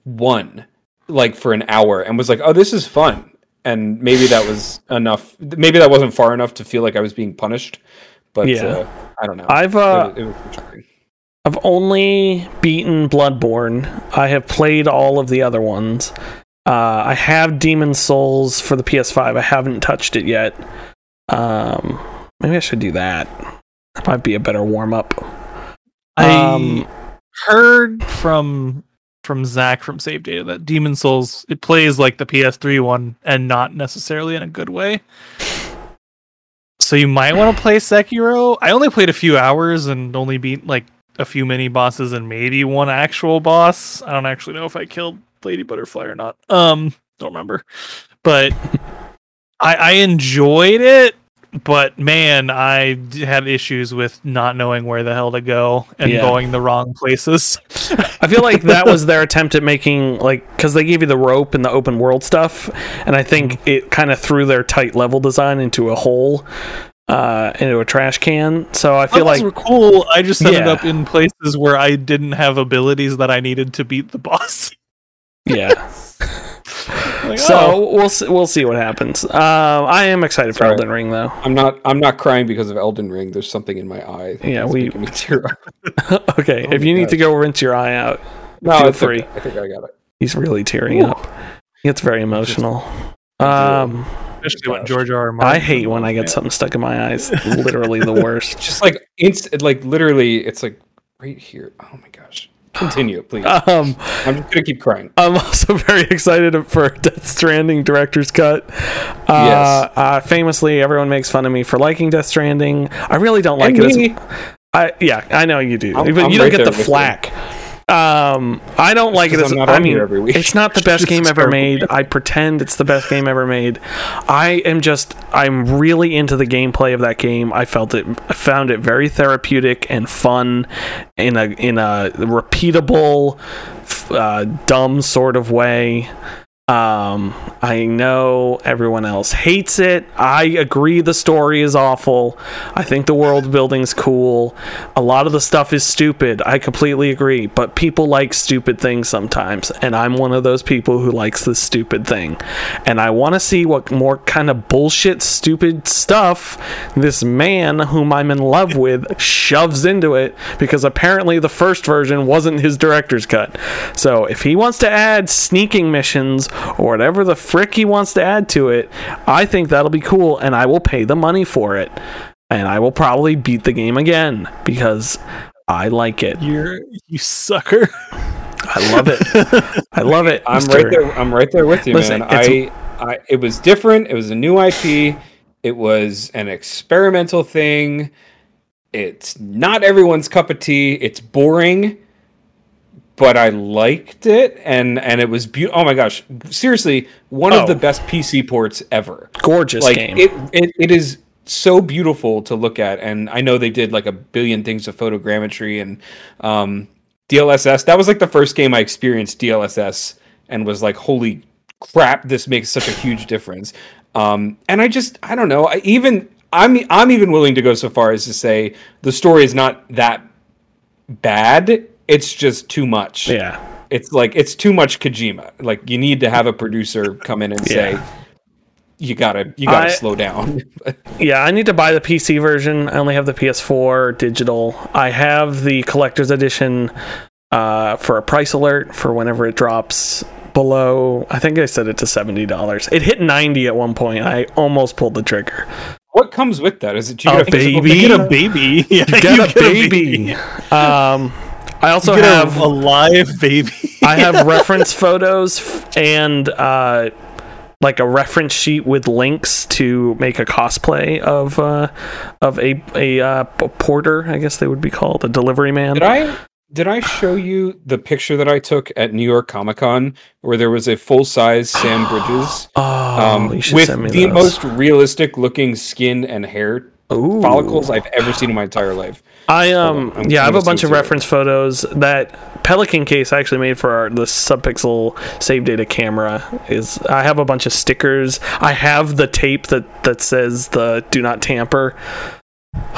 one like for an hour and was like, "Oh, this is fun," and maybe that was enough. Maybe that wasn't far enough to feel like I was being punished. But Yeah. uh, I don't know. I've It uh, was- it was. I've only beaten Bloodborne. I have played all of the other ones. Uh, I have Demon Souls for the PS5. I haven't touched it yet. Um, maybe I should do that. That might be a better warm up. I Um, heard from from Zach from SaveData that Demon Souls it plays like the PS3 one and not necessarily in a good way. So you might want to play Sekiro. I only played a few hours and only beat like a few mini bosses and maybe one actual boss. I don't actually know if I killed Lady Butterfly or not. Um, don't remember. But I I enjoyed it, but man, I had issues with not knowing where the hell to go and Yeah. going the wrong places. I feel like that was their attempt at making like because they gave you the rope and the open world stuff, and I think it kind of threw their tight level design into a hole, uh, into a trash can. So I feel Those like were cool. I just ended Yeah. up in places where I didn't have abilities that I needed to beat the boss. Yeah. Like, So oh. we'll see, we'll see what happens. Um, I am excited for Elden Ring though. I'm not. I'm not crying because of Elden Ring. There's something in my eye. Yeah, we- me tear up. okay, Oh if my you need to go rinse your eye out, No, Feel it's free. okay. I think I got it. he's really tearing up. It's very emotional. Um, especially when. George R. R. Martin I hate when I get Yeah. something stuck in my eyes. Literally the worst. Just like inst, like literally, it's like right here. Oh my gosh. Continue, please. Um, I'm just gonna keep crying. I'm also very excited for Death Stranding director's cut. Uh, Yes. uh, famously, everyone makes fun of me for liking Death Stranding. I really don't like And it. As. I yeah, I know you do, I'm- but I'm you don't right get the with you. Um, I don't like it. as I mean, it's not the best It's game ever made. I pretend it's the best game ever made. I am just I'm really into the gameplay of that game. I felt it I found it very therapeutic and fun in a in a repeatable uh, dumb sort of way. Um, I know everyone else hates it. I agree the story is awful. I think the world building's cool. A lot of the stuff is stupid. I completely agree. But people like stupid things sometimes, and I'm one of those people who likes this stupid thing. And I want to see what more kind of bullshit, stupid stuff this man whom I'm in love with shoves into it because apparently the first version wasn't his director's cut. So if he wants to add sneaking missions or whatever the frick he wants to add to it, I think that'll be cool and I will pay the money for it. And I will probably beat the game again because I like it. You're you sucker. I love it. I love it. I'm Mr. right there. I'm right there with you, Listen, man. it's- I, I, it was different. It was a new IP. It was an experimental thing. It's not everyone's cup of tea. It's boring, but I liked it, and and it was beautiful. Oh my gosh! Seriously, one Oh. of the best PC ports ever. Gorgeous like game. it, it it is so beautiful to look at and i know they did like a billion things of photogrammetry and um dlss that was like the first game i experienced dlss and was like holy crap this makes such a huge difference um and i just i don't know I even i'm i'm even willing to go so far as to say the story is not that bad it's just too much yeah. it's like it's too much Kojima. Like you need to have a producer come in and say, Yeah. you gotta you gotta I- slow down. Yeah, I need to buy the PC version. I only have the PS4 digital. I have the collector's edition uh, for a price alert for whenever it drops below. I think I set it to seventy dollars. It hit ninety at one point. I almost pulled the trigger. what comes with that? Is it you A get a physical baby. You get a baby. Yeah, Get you a baby. um, I also You get have a, a live baby. I have reference photos and uh, like a reference sheet with links to make a cosplay of uh, of a a uh, p- porter, I guess they would be called, a delivery man. Did I did I show you the picture that I took at New York Comic Con where there was a full size Sam Bridges Oh, um, with the most realistic looking skin and hair Ooh. follicles I've ever seen in my entire life. I um on, I'm yeah, I have a bunch see of it. reference photos that Pelican case I actually made for our the subpixel save data camera is I have a bunch of stickers. I have the tape that that says the do not tamper.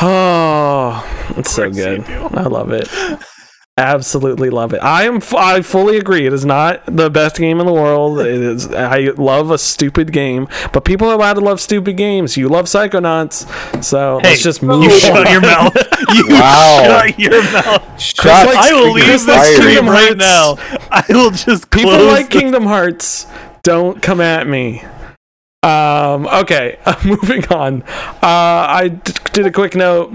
Oh, it's so good. I love it. Absolutely love it. I am. I fully agree. It is not the best game in the world. It is. I love a stupid game, but people are allowed to love stupid games. You love Psychonauts, so let's just move. You on. shut your mouth. You Wow. shut your mouth. Like- I will leave this Kingdom stream right now. I will just People like the- Kingdom Hearts. Don't come at me. Um, okay, moving on. Uh, I d- did a quick note.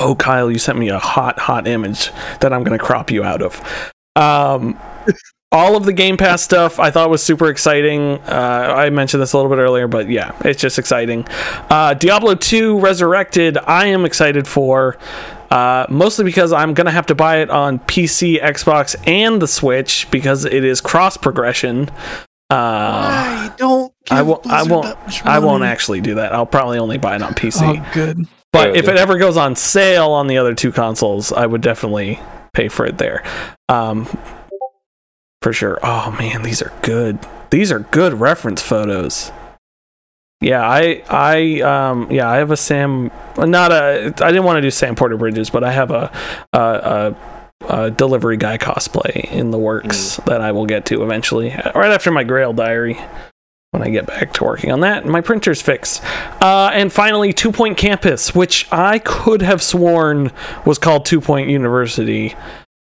Oh, Kyle, you sent me a hot, hot image that I'm going to crop you out of. Um, all of the Game Pass stuff I thought was super exciting. Uh, I mentioned this a little bit earlier, but yeah, it's just exciting. Uh, Diablo 2 Resurrected, I am excited for. Uh, mostly because I'm gonna have to buy it on PC, Xbox, and the Switch because it is cross progression. Uh, I don't. I won't. I won't. I won't actually do that. I'll probably only buy it on PC. Oh, good. But if it ever goes on sale on the other two consoles, I would definitely pay for it there. Um, for sure. Oh man, these are good. These are good reference photos. Yeah, I I um yeah, I have a Sam not a I didn't want to do Sam Porter Bridges, but I have a a, a, a delivery guy cosplay in the works that I will get to eventually, right after my Grail diary when I get back to working on that. My printer's fixed. Uh, and finally, Two Point Campus, which I could have sworn was called Two Point University.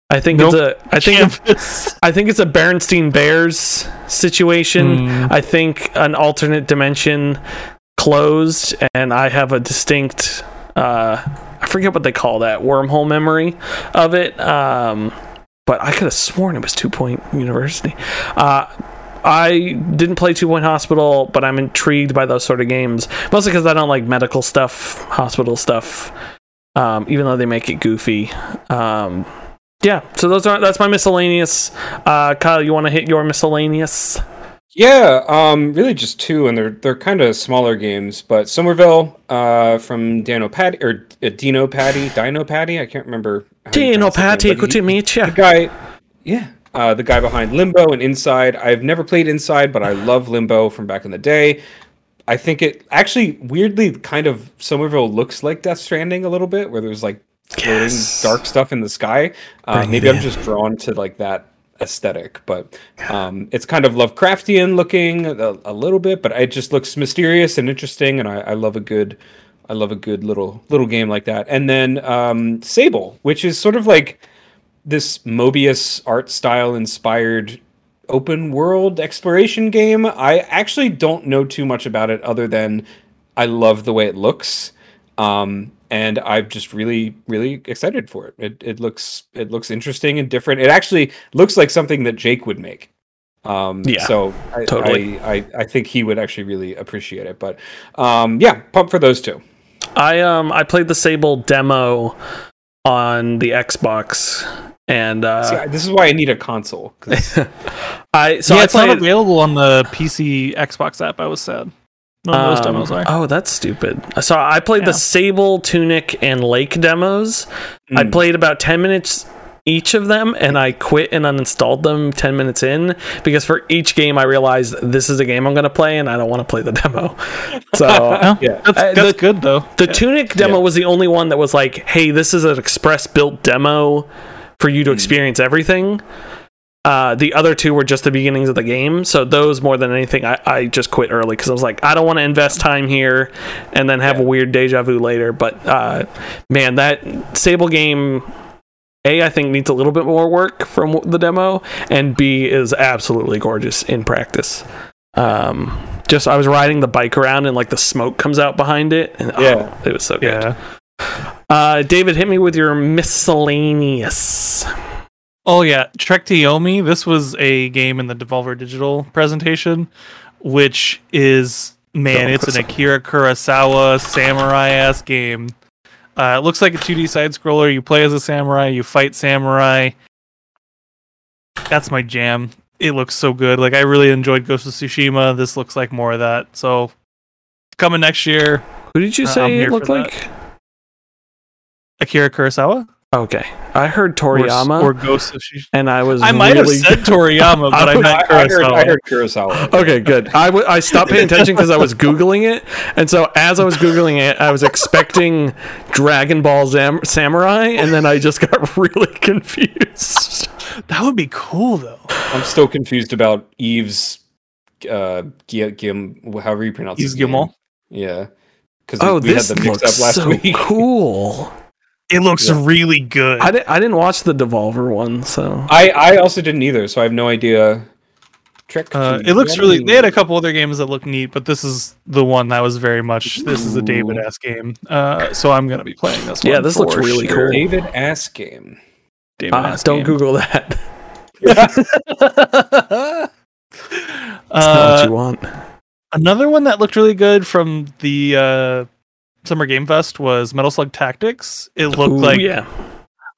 I think it's a. I think Campus. I think it's a Bernstein Bears situation. Hmm. I think an alternate dimension closed, and I have a distinct. Uh, I forget what they call that wormhole memory of it. Um, but I could have sworn it was Two Point University. Uh, I didn't play Two Point Hospital, but I'm intrigued by those sort of games, mostly because I don't like medical stuff, hospital stuff. Um, even though they make it goofy. Um, yeah, so those are that's my miscellaneous. Uh, Kyle, you want to hit your miscellaneous? Yeah, um, really just two, and they're they're kind of smaller games. But Somerville, uh, from Dano Patty or uh, Dino Patti, Dino Patti, I can't remember. Dino Patti, good to meet you. The guy, yeah, uh, the guy behind Limbo and Inside. I've never played Inside, but I love Limbo from back in the day. I think it actually weirdly kind of Somerville looks like Death Stranding a little bit, where there's like floating Yes. dark stuff in the sky. Uh, maybe I'm just drawn to like that aesthetic, but um, it's kind of Lovecraftian looking a, a little bit, but it just looks mysterious and interesting, and I, I love a good. I love a good little little game like that. And then um, Sable, which is sort of like this Moebius art style inspired open world exploration game. I actually don't know too much about it other than I love the way it looks. Um, and I'm just really, really excited for it. It it looks it looks interesting and different. It actually looks like something that Jake would make. Um, Yeah, so I, totally. I, I, I think he would actually really appreciate it. But um, yeah, pump for those two. I um I played the Sable demo on the Xbox, and uh, See, this is why I need a console. I so yeah, I it's not available on the PC Xbox app. I was sad. None of those Um, demos are. Oh, that's stupid. So I played Yeah. the Sable, Tunic, and Lake demos. I Mm. played about 10 minutes each of them and I quit and uninstalled them 10 minutes in because for each game I realized this is a game I'm going to play and I don't want to play the demo. So yeah. that's, Uh, that's the- good though. the Tunic demo Yeah. was the only one that was like, hey, this is an express built demo for you to Hmm. experience everything. Uh, the other two were just the beginnings of the game. So those more than anything, I, I just quit early because I was like, I don't want to invest time here and then have a weird deja vu later. But uh, man, that Sable game. A, I think needs a little bit more work from the demo, and B is absolutely gorgeous in practice. Um, just I was riding the bike around and like the smoke comes out behind it, and Yeah. oh, it was so good. Yeah. Uh, David, hit me with your miscellaneous. Oh yeah, Trek to Yomi. This was a game in the Devolver Digital presentation, which is man, it's an Akira Kurosawa samurai ass game. Uh, it looks like a 2D side scroller. You play as a samurai, you fight samurai. That's my jam. It looks so good. Like I really enjoyed Ghost of Tsushima. This looks like more of that. So coming next year, Who did you Uh, say it looked that. Like? Akira Kurosawa Okay, I heard Toriyama, or Ghost of Tsushima. and I was I might really have said Toriyama, but I I- meant I, I heard, Kurosawa. I heard Kurosawa. Okay, good. I, w- I stopped paying attention because I was googling it, and so as I was googling it, I was expecting Dragon Ball Zam- Samurai, and then I just got really confused. That would be cool though. I'm still confused about Eve's uh Gia- Gim however you pronounce Yves his Yeah. Because Oh, we, we had this the mix looks up last so week. cool. It looks Yeah. really good. I, di- I didn't watch the Devolver one, so I, I also didn't either, so I have no idea. Trick. Uh, it looks really. They had a couple other games that look neat, but this is the one that was very much. This is a David ass game. Uh, so I'm gonna be playing this one. Yeah, this looks really sure. cool. David Ass game. David uh, ass don't game. Google that. That's not what uh, you want. another one that looked really good from the uh, Summer Game Fest was Metal Slug Tactics. It looked Ooh, like yeah,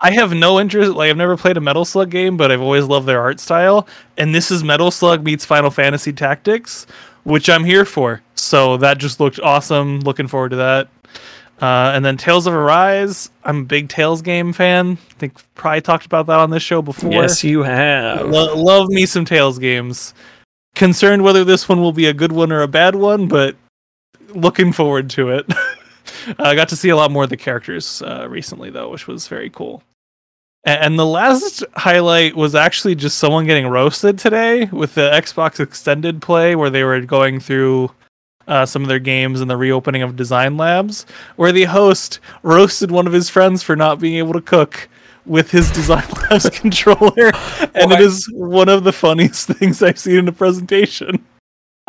I have no interest. Like I've never played a Metal Slug game, but I've always loved their art style. And this is Metal Slug meets Final Fantasy Tactics, which I'm here for. So that just looked awesome. Looking forward to that. Uh, and then Tales of Arise. I'm a big Tales game fan. I think probably talked about that on this show before. yes, you have. Lo- love me some Tales games. Concerned whether this one will be a good one or a bad one, but looking forward to it. I got to see a lot more of the characters uh, recently, though, which was very cool. And the last highlight was actually just someone getting roasted today with the Xbox Extended Play, where they were going through uh, some of their games and the reopening of Design Labs, where the host roasted one of his friends for not being able to cook with his Design Labs controller, and What? it is one of the funniest things I've seen in a presentation.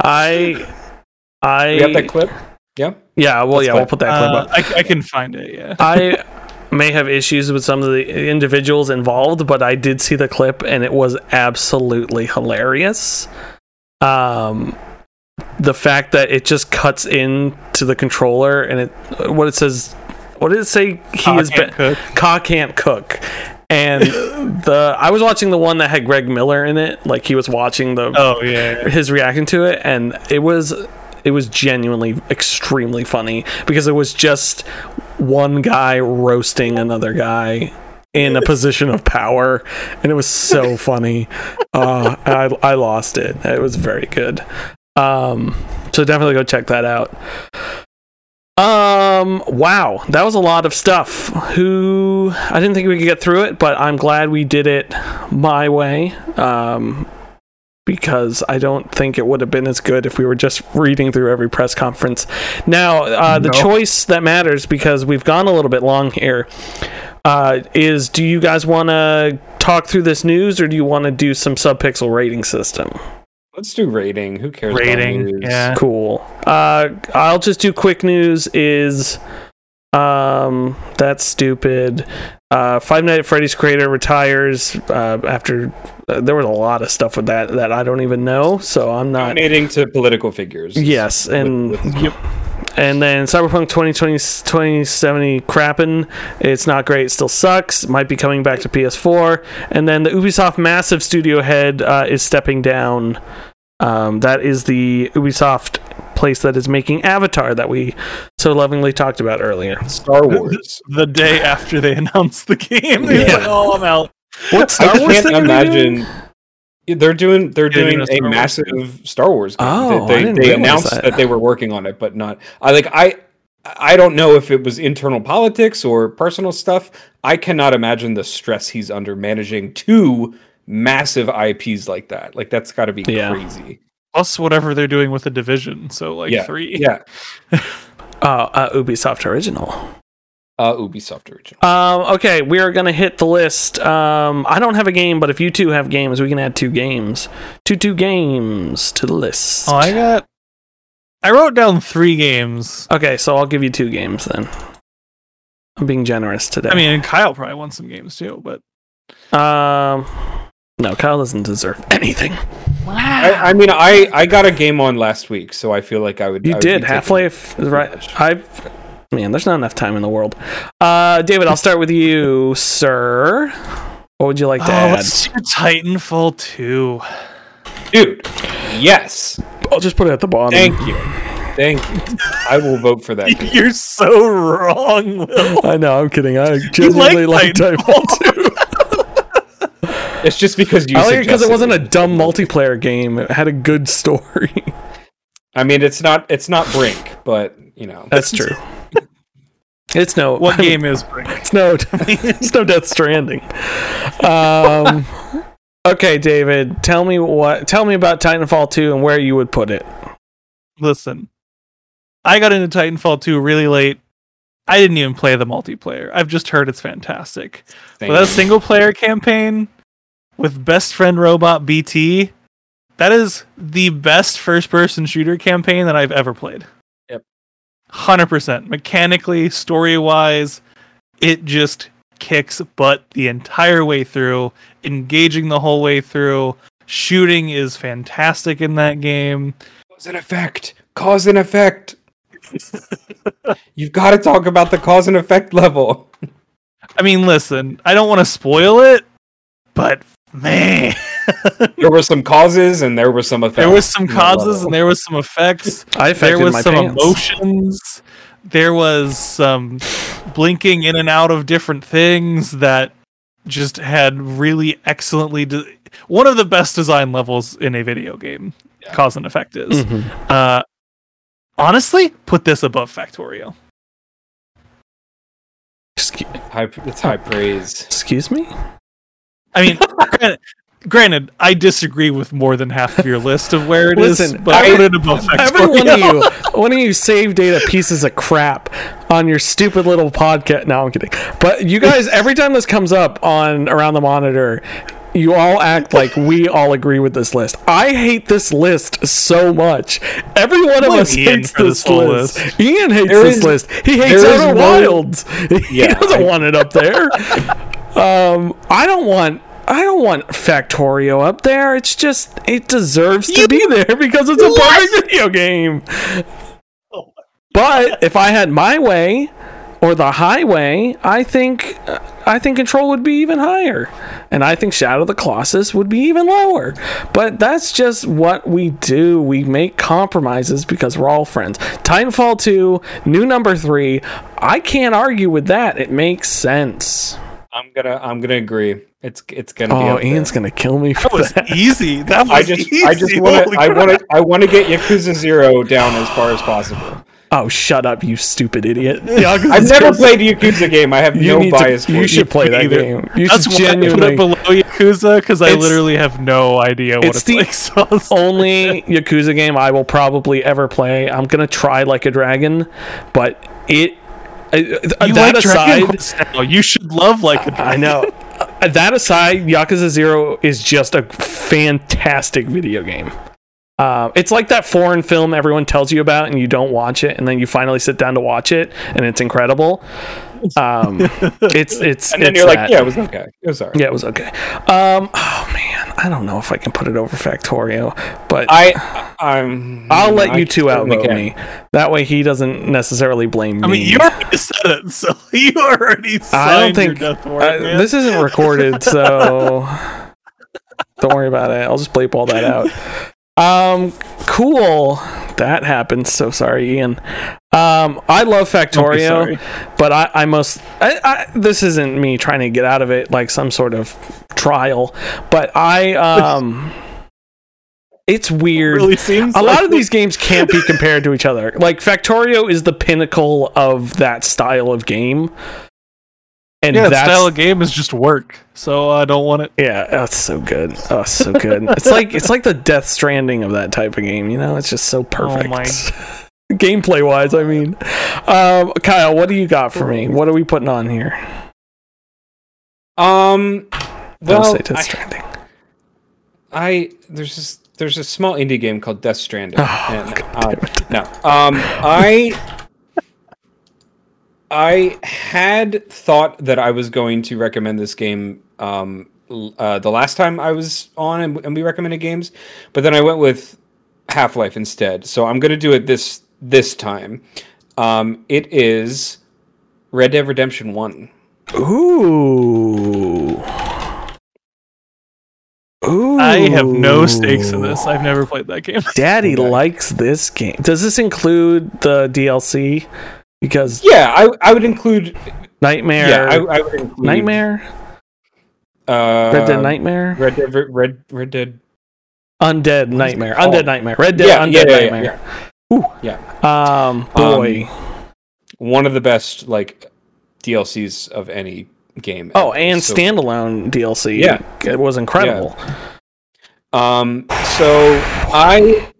I, I, We got that clip? Yeah. yeah. Well, That's yeah, fine. we'll put that clip Uh, up. I, I can find it. Yeah. I may have issues with some of the individuals involved, but I did see the clip and it was absolutely hilarious. Um, the fact that it just cuts in to the controller and it what it says what did it say he I is can't cook. Ka can't cook and the i was watching the one that had greg miller in it like he was watching the Oh yeah. his reaction to it and it was it was genuinely extremely funny because it was just one guy roasting another guy in a position of power and it was so funny. Uh I, I lost it. It was very good. Um so definitely go check that out. Um wow that was a lot of stuff. Who i didn't think we could get through it but i'm glad we did it my way. Um because I don't think it would have been as good if we were just reading through every press conference. Now, uh, the No. choice that matters because we've gone a little bit long here uh, is do you guys want to talk through this news or do you want to do some subpixel rating system? Let's do rating. Who cares? about Rating. news? Yeah. Cool. Uh, I'll just do quick news. Is um, that's stupid. Uh, Five Nights at Freddy's creator retires uh, after. Uh, there was a lot of stuff with that that I don't even know, so I'm not. Donating to political figures. Yes, and with- and then Cyberpunk 2020 2070 crapping. It's not great. Still sucks. Might be coming back to PS4. And then the Ubisoft massive studio head uh, is stepping down. Um, that is the Ubisoft place that is making Avatar that we so lovingly talked about earlier. Star Wars. The day after they announced the game, they Yeah. like, "Oh, I'm out." What Star I Wars can't thing doing? imagine. They're doing they're Yeah, doing doing a a Star Wars massive Star Wars game. Oh, I they didn't they announced that. that. they were working on it, but not. I like I I don't know if it was internal politics or personal stuff. I cannot imagine the stress he's under managing two massive IPs like that. Like that's got to be Yeah. crazy. Plus whatever they're doing with the division. So like yeah, three. Yeah, Uh, uh, Ubisoft original. uh, Ubisoft original. Um, okay, we are gonna hit the list. Um, I don't have a game, but if you two have games, we can add two games, two two games to the list. Oh, I got. I wrote down three games. Okay, so I'll give you two games then. I'm being generous today. I mean, Kyle probably won some games too, but um, no, Kyle doesn't deserve anything. I, I mean, I I got a game on last week, so I feel like I would. You I would did Half Life, right? I, man, there's not enough time in the world. Uh, David, I'll start with you, sir. What would you like to oh, add? let's do Titanfall two. dude. Yes, I'll just put it at the bottom. thank you, thank you. I will vote for that. game. You're so wrong, Will. I know, I'm kidding. I genuinely like, Titanfall 2. It's just because you. I like it because it suggested wasn't a dumb multiplayer game. It had a good story. I mean, it's not. It's not Brink, but you know. That's true. It's no What game is Brink? It's no, it's no Death Stranding. Um, okay, David, tell me what. Tell me about Titanfall 2 and where you would put it. Listen, I got into Titanfall 2 really late. I didn't even play the multiplayer. I've just heard it's fantastic. Thank But that you. single player campaign with Best Friend Robot BT, that is the best first person shooter campaign that I've ever played. Yep. 100%. Mechanically, story wise, it just kicks butt the entire way through, engaging the whole way through. Shooting is fantastic in that game. Cause and effect. Cause and effect. You've got to talk about the cause and effect level. I mean, listen, I don't want to spoil it, but man, There were some causes and there were some effects. there was some causes and there was some effects. I there was my some pants. emotions. There was some blinking in and out of different things that just had really excellently de- one of the best design levels in a video game. Cause and effect is. Mhm. Uh, honestly, put this above Factorio. Excuse, High, it's high praise. excuse me? I mean, granted, granted, I disagree with more than half of your list of where it is, Listen, but I, I- put it above Every one of you, one of you save data pieces of crap on your stupid little podcast. No, I'm kidding. But you guys, every time this comes up on Around the Monitor, you all act like we all agree with this list. I hate this list so much. Every one of us Ian hates this this list. list. Ian hates There this is- list. He hates there is Outer one- Wilds. He doesn't I- want it up there. um, I don't want. I don't want Factorio up there. It's just it deserves to be there because it's a perfect video game. But if I had my way or the highway, I think uh, I think control would be even higher. And I think Shadow of the Colossus would be even lower. But that's just what we do. We make compromises because we're all friends. Titanfall 2, new number 3. I can't argue with that. It makes sense. I'm gonna I'm gonna agree. It's it's gonna be. Oh, up Ian's there. going to kill me for That was that. easy. That was I just easy. I just want to I want to I want to get Yakuza Zero down as far as possible. Oh, shut up, you stupid idiot. I've never played a Yakuza game. I have You no need to- bias. you should play that either. game. You That's should why I put genuinely it below Yakuza because I literally have no idea what it's it's, the like. So it's- only Yakuza game I will probably ever play. I'm gonna try like a dragon, but it. Uh, you that like Dragon aside, Quest now. You should love like a I know. Uh, that aside, Yakuza Zero is just a fantastic video game. Uh, it's like that foreign film everyone tells you about, and you don't watch it, and then you finally sit down to watch it, and it's incredible. Um, it's it's And then it's you're like, yeah, it was okay. It was alright. Yeah, it was okay. Um, oh man, I don't know if I can put it over Factorio, but I I'm. I'll let I you two certainly outvote me. That way, he doesn't necessarily blame me. I mean, you already said it, so you already signed I don't think your death warrant, man. this isn't recorded, so don't worry about it. I'll just bleep all that out. Um, cool. That happened. So sorry, Ian. Um, I love Factorio, but I, I most. I, I, this isn't me trying to get out of it like some sort of trial, but I um. It's weird. really seems a lot like of these games can't be compared to each other. Like Factorio is the pinnacle of that style of game. And Yeah, that style of game is just work, so I don't want it. yeah, that's so good. Oh, so good. it's like it's like the Death Stranding of that type of game. You know, it's just so perfect. my- Gameplay wise, I mean, um, Kyle, what do you got for me? What are we putting on here? Um, Don't well, say Death Stranding. I there's this there's a small indie game called Death Stranding. Oh, and, God uh, no, um, I I had thought that I was going to recommend this game um, uh, the last time I was on and, and we recommended games, but then I went with Half Life instead. So I'm going to do it this this time. Um, it is Red Dead Redemption One. Ooh. Ooh. I have no stakes in this. I've never played that game. Daddy Okay. likes this game. Does this include the DLC? Because Yeah, I I would include. Nightmare, Yeah, I, I would include Nightmare, Uh, Red Dead Nightmare, Red Dead, Red, Red Dead. Undead Nightmare? Undead Nightmare, Red Dead Yeah, Undead yeah, yeah, yeah, Nightmare. yeah. Um, boy. One of the best like DLCs of any game. oh, ever. and So- standalone DLC. Yeah. it was incredible. Um, so I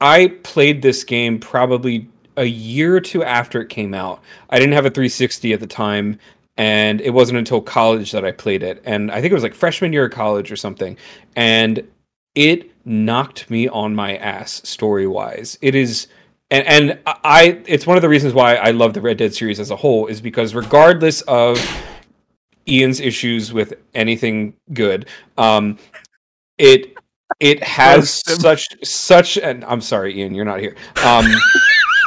I played this game probably a year or two after it came out. I didn't have a 360 at the time, and it wasn't until college that I played it. And I think it was like freshman year of college or something. And it knocked me on my ass story wise. It is and, and I it's one of the reasons why I love the Red Dead series as a whole is because regardless of Ian's issues with anything good, um, it it has such such an I'm sorry, Ian, you're not here. Um,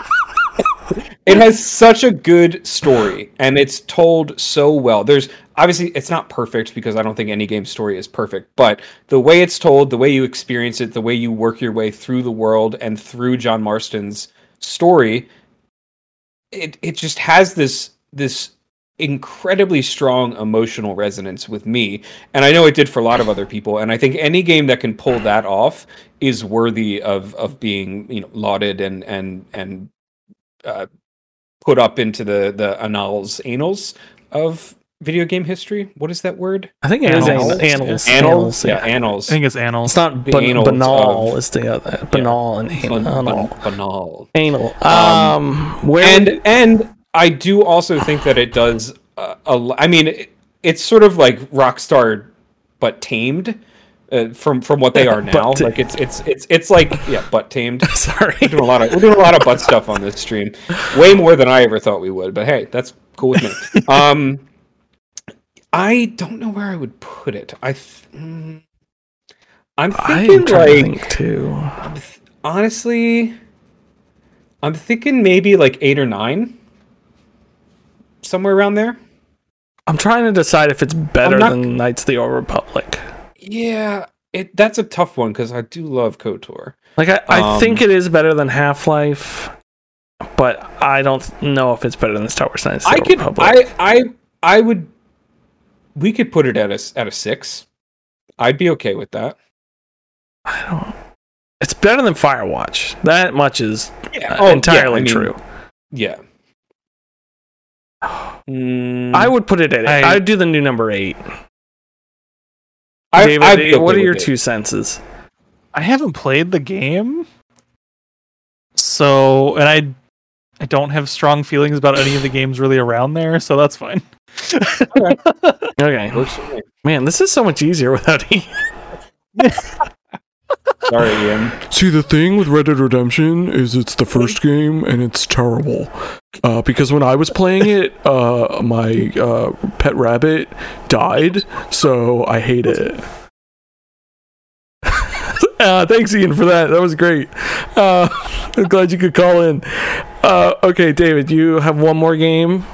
it has such a good story and it's told so well. There's obviously it's not perfect because I don't think any game story is perfect, but the way it's told, the way you experience it, the way you work your way through the world and through John Marston's story, it it just has this this incredibly strong emotional resonance with me and i know it did for a lot of other people and i think any game that can pull that off is worthy of of being you know lauded and and and uh, put up into the the annals annals of video game history what is that word I think it is Annals. annals. Annals. annals yeah. yeah annals I think it's Annals. It's not The ban- annals banal. of- It's the other banal and Ban- anal. ban- banal Anal. Um, where and and I do also think that it does. Uh, a l- I mean, it, it's sort of like Rockstar, but tamed uh, from from what they are now. like it's it's it's it's like yeah, butt tamed. sorry. We're doing a lot of we're doing a lot of butt stuff on this stream, way more than I ever thought we would. But hey, that's cool with me. Um, I don't know where I would put it. I. Th- mm, I'm I'm thinking to like think too. I'm th- honestly, I'm thinking maybe like eight or nine, somewhere around there. I'm trying to decide if it's better not- than Knights of the Old Republic. Yeah, it that's a tough one because I do love Kotor. Like I, I Um, think it is better than Half Life, but I don't know if it's better than Star Wars Knights I could, Republic. I, I, I would. We could put it at a at a six. I'd be okay with that. I don't. It's better than Firewatch. That much is Yeah, uh, entirely true. Yeah. I would put it at. I- I, would do the new number eight. I- David, I'd be okay what are your it. two senses? I haven't played the game, so and I I don't have strong feelings about any of the games really around there, so that's fine. Okay, Works for me. man, this is so much easier without E. Sorry, Ian. See, the thing with Red Dead Redemption is it's the first game and it's terrible. Uh, because when I was playing it, uh, my uh, pet rabbit died, so I hate it. Uh, thanks, Ian, for that. That was great. Uh, I'm glad you could call in. Uh, okay, David, you have one more game.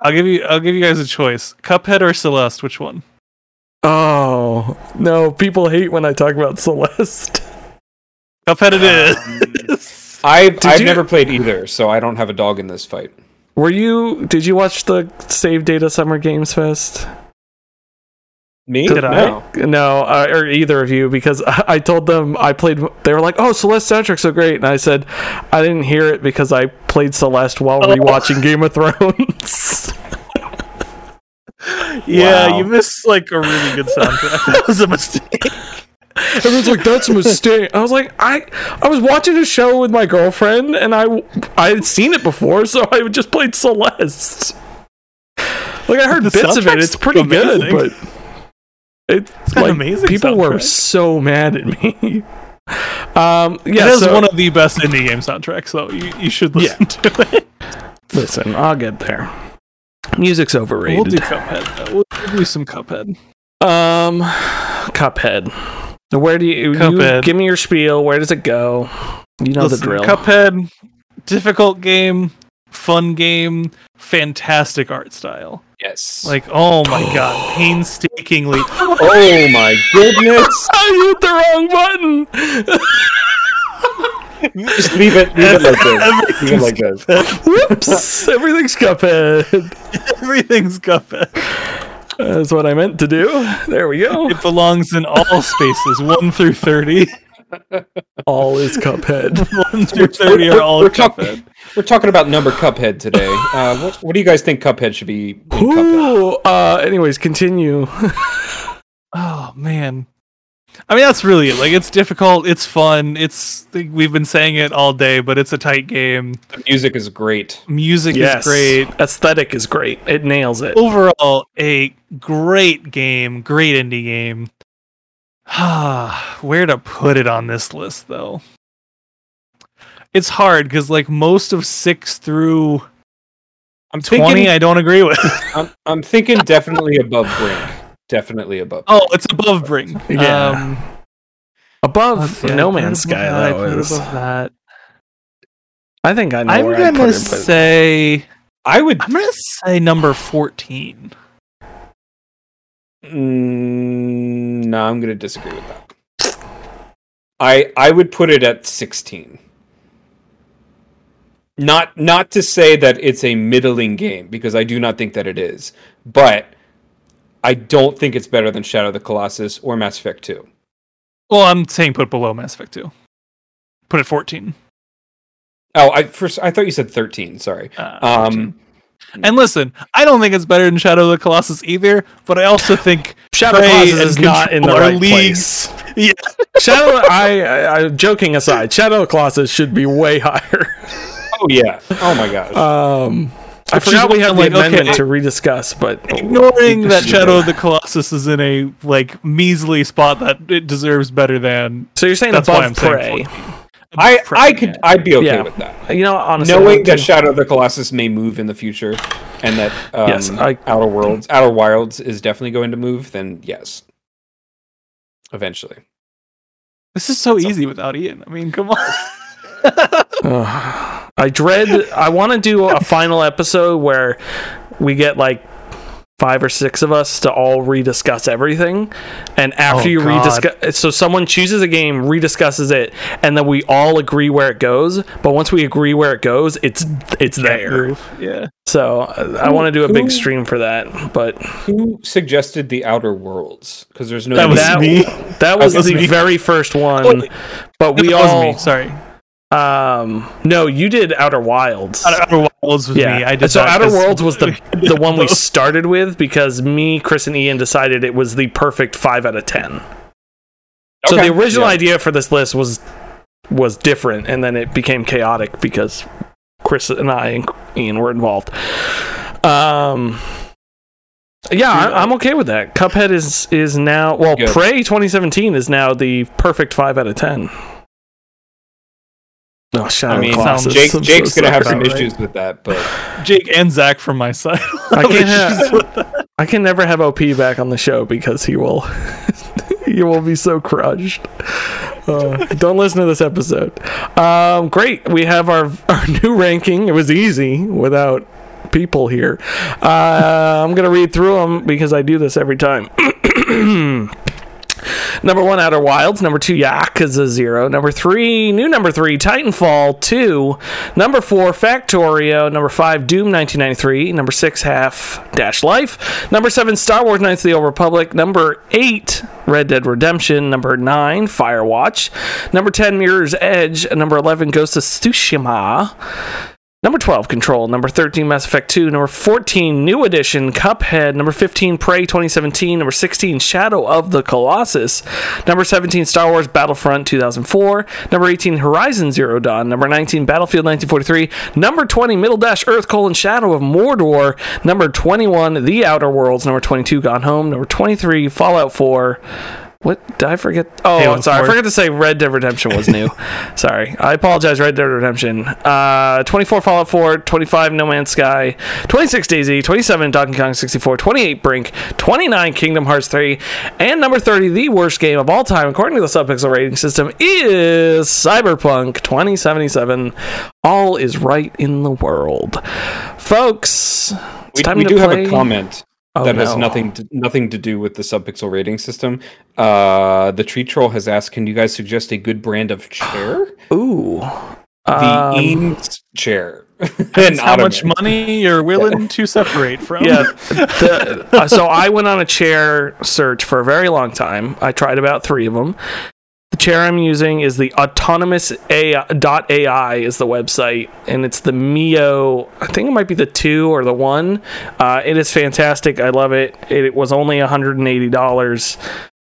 I'll give you I'll give you guys a choice: Cuphead or Celeste. Which one? Oh no, people hate when I talk about Celeste. Cuphead it is. I've I've you- never played either, so I don't have a dog in this fight. Were you? Did you watch the SaveData Summer Games Fest? Me? Did I? No. No, uh, or either of you, because I, I told them I played. They were like, "Oh, Celeste soundtrack's so great," and I said, "I didn't hear it because I played Celeste while Oh. rewatching Game of Thrones." Yeah, Wow. you missed like a really good soundtrack. that was a mistake. Everyone's like, "That's a mistake." I was like, "I I was watching a show with my girlfriend, and I I had seen it before, so I just played Celeste." Like I heard The bits of it; it's pretty good, amazing. but it's, got like amazing people were so mad at me. Um, yeah, it is so, one of the best indie game soundtracks, though. You, you should listen to it. listen, I'll get there. Music's overrated. We'll do Cuphead. Though. We'll, do some Cuphead. Um, Cuphead. Where do you, you give me your spiel? Where does it go? You know Listen, the drill. Cuphead, difficult game, fun game, fantastic art style. Yes. Like, oh my god, painstakingly. oh my goodness. I hit the wrong button. Just leave it, leave it like this. Leave it like this. Whoops! Everything's Cuphead. Everything's Cuphead. That's what I meant to do. There we go. It belongs in all spaces, one through thirty. All is Cuphead. One through thirty are all we're, Cuphead. talking, we're talking about number Cuphead today. Uh, what, what do you guys think Cuphead should be? in Cuphead? Uh, anyways, continue. Oh man. I mean that's really it. Like it's difficult, it's fun, it's like, we've been saying it all day, but it's a tight game. The music is great. Music yes, is great. Aesthetic is great. It nails it. Overall, a great game, great indie game. Where to put it on this list though? It's hard because like most of six through I'm twenty, thinking. I don't agree with. I'm, I'm thinking definitely above Brink. Definitely above. oh, it's above Brink. Yeah. Um, Above let's No I put it Man's Sky, that, I though, put it is. above that. I think I know I'm where I'd put gonna it, but say I would. I'm gonna say number fourteen. Mm, no, I'm going to disagree with that. I I would put it at 16. Not not to say that it's a middling game because I do not think that it is, but I don't think it's better than Shadow of the Colossus or Mass Effect 2. Well, I'm saying put below Mass Effect 2. Put it 14. Oh, I first I thought you said 13. Sorry. Uh, 14. Um, and listen, I don't think it's better than Shadow of the Colossus either, but I also think Shadow of the Prey Colossus is not in the right leagues. place. Yeah. Shadow, I, I, I, joking aside, Shadow of the Colossus should be way higher. oh yeah. Oh my gosh. Um, I Which is forgot we had have the like, okay, amendment I- to rediscuss, but Ignoring that Shadow of the Colossus is in a like measly spot that it deserves better than so you're saying that's why I'm saying Prey. 14. I I could. I'd be okay Yeah. with that. You know, honestly, Knowing that too- Shadow of the Colossus may move in the future, and that um, Yes, I- Outer Worlds, Outer Wilds is definitely going to move, then yes, eventually. This is so easy without Ian. I mean, come on. Ugh. I dread. I want to do a final episode where we get like five or six of us to all rediscuss everything, and after Oh, you God. rediscuss, so someone chooses a game, rediscusses it, and then we all agree where it goes. But once we agree where it goes, it's it's there. Yeah. So uh, I want to do a big stream for that, but Who suggested the Outer Worlds? Because there's no That was that me. that was That was the me. very first one. Wait. But we that was all me. Sorry. Um no, you did Outer Wilds. Outer Wilds was yeah. me. I did so Outer Outer 'cause- Worlds was the the one we started with because me, Chris, and Ian decided it was the perfect five out of ten. So the original yeah. idea for this list was was different, and then it became chaotic because Chris and I and Ian were involved. Um. Yeah, I, I'm okay with that. Cuphead is is now well, Good. Prey 2017 is now the perfect five out of ten. Oh, Shadow I mean, Colossus. Jake, I'm so Jake's gonna have some about, right? issues with that, but Jake and Zach from my side. I can't have- I can never have OP back on the show because he will he will be so crushed. Uh, don't listen to this episode. Um, great, we have our our new ranking. It was easy without people here. Uh, I'm gonna read through them because I do this every time. Number one, Outer Wilds. Number two, Yakuza Zero. Number three, new number three, Titanfall 2. Number four, Factorio. Number five, Doom 1993. Number six, Half Dash Life. Number seven, Star Wars Knights of the Old Republic. Number eight, Red Dead Redemption. Number nine, Firewatch. Number 10, Mirror's Edge. Number 11, Ghost of Tsushima. Number 12, Control. Number 13, Mass Effect 2. Number 14, New Edition, Cuphead. Number 15, Prey 2017. Number 16, Shadow of the Colossus. Number 17, Star Wars Battlefront 2004. Number 18, Horizon Zero Dawn. Number 19, Battlefield 1943. Number 20, Middle Dash Earth colon Shadow of Mordor. Number 21, The Outer Worlds. Number 22, Gone Home. Number 23, Fallout 4. What did I forget? Oh, Halo sorry, I forgot to say Red Dead Redemption was new. sorry, I apologize. Red Dead Redemption. Uh, 24 Fallout 4, 25 No Man's Sky, 26 Daisy, 27 Donkey Kong 64, 28 Brink, 29 Kingdom Hearts 3, and number 30, the worst game of all time according to the Subpixel rating system, is Cyberpunk 2077. All is right in the world, folks. It's We, time we to do have a comment Oh, that has nothing to, nothing to do with the subpixel rating system. Uh, the tree troll has asked, "Can you guys suggest a good brand of chair?" Ooh. The Um, Eames chair. That's and how much money you're willing to separate from. yeah. The, uh, so I went on a chair search for a very long time. I tried about three of them. The chair I'm using is the autonomous AI, dot AI is the website, and it's the Mio. I think it might be the two or the one. Uh, it is fantastic. I love it. It, was only 180 dollars.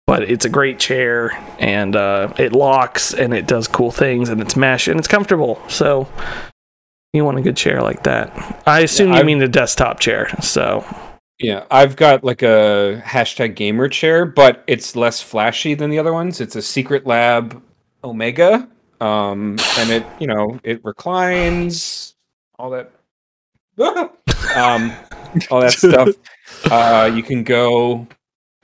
But it's a great chair, and uh, it locks, and it does cool things, and it's mesh, and it's comfortable. So, you want a good chair like that? I assume you I've- mean a desktop chair. So, Yeah, I've got like a hashtag gamer chair, but it's less flashy than the other ones. It's a Secretlab Omega, um, and it you know it reclines, all that, um, all that stuff. Uh, you can go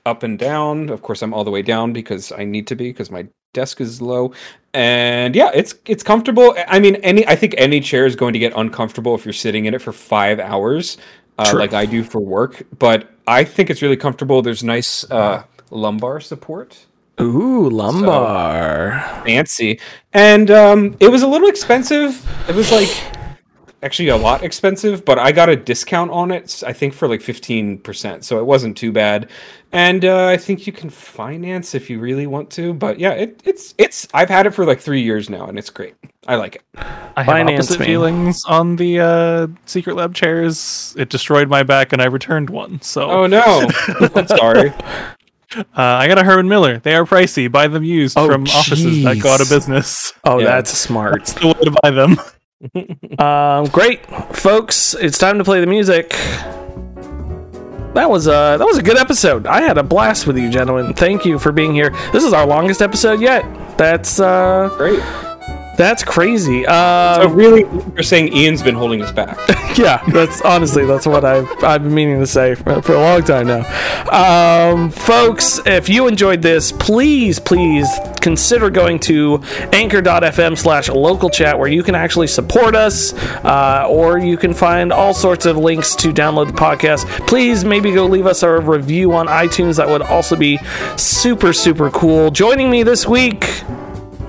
up and down. Of course, I'm all the way down because I need to be because my desk is low. And yeah, it's it's comfortable. I mean, any I think any chair is going to get uncomfortable if you're sitting in it for five hours, uh, like I do for work. But I think it's really comfortable. There's nice uh, lumbar support ooh, lumbar. fancy and um it was a little expensive it was like actually a lot expensive but i got a discount on it i think for like 15% so it wasn't too bad and uh, i think you can finance if you really want to but yeah it, it's it's i've had it for like three years now and it's great i like it I have Finance opposite me. feelings on the uh, Secretlab chairs. It destroyed my back, and I returned one. So oh no i'm sorry uh, I got a Herman Miller. They are pricey. Buy them used Oh, from offices that go out of business. Oh, Yeah. that's smart. That's the way to buy them. Um, great, folks. It's time to play the music. That was a that was a good episode. I had a blast with you, gentlemen. Thank you for being here. This is our longest episode yet. That's uh, great that's crazy. so Uh, really you're saying ian's been holding us back yeah, that's honestly that's what I've I've been meaning to say for, for a long time now. Um, folks, if you enjoyed this, please please consider going to anchor.fm slash local chat where you can actually support us uh, or you can find all sorts of links to download the podcast. Please maybe go leave us a review on iTunes. That would also be super super cool. Joining me this week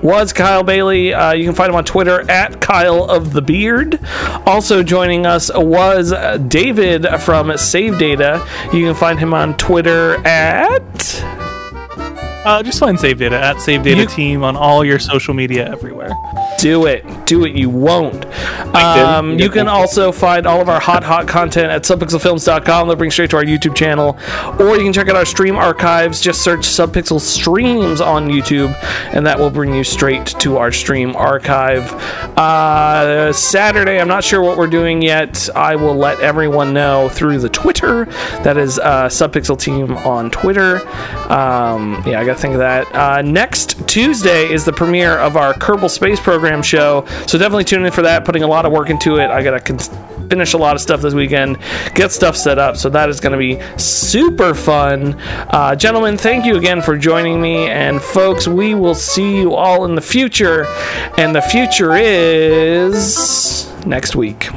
was Kyle Bailey. Uh, you can find him on Twitter at Kyle of the Beard. Also joining us was David from SaveData. You can find him on Twitter at. Uh, just find SaveData at SaveData You- Team on all your social media everywhere. Do it. Do it. You won't. Um, You can also find all of our hot, hot content at subpixelfilms.com. That brings straight to our YouTube channel. Or you can check out our stream archives. Just search Subpixel Streams on YouTube, and that will bring you straight to our stream archive. Uh, Saturday, I'm not sure what we're doing yet. I will let everyone know through the Twitter. That is uh, Subpixel Team on Twitter. Um, yeah, I got think of that. Uh, next Tuesday is the premiere of our Kerbal Space Program show, so definitely tune in for that. Putting a lot of work into it. I got to con- finish a lot of stuff this weekend, get stuff set up, so that is going to be super fun. Uh, gentlemen, thank you again for joining me, and folks, we will see you all in the future, and the future is next week.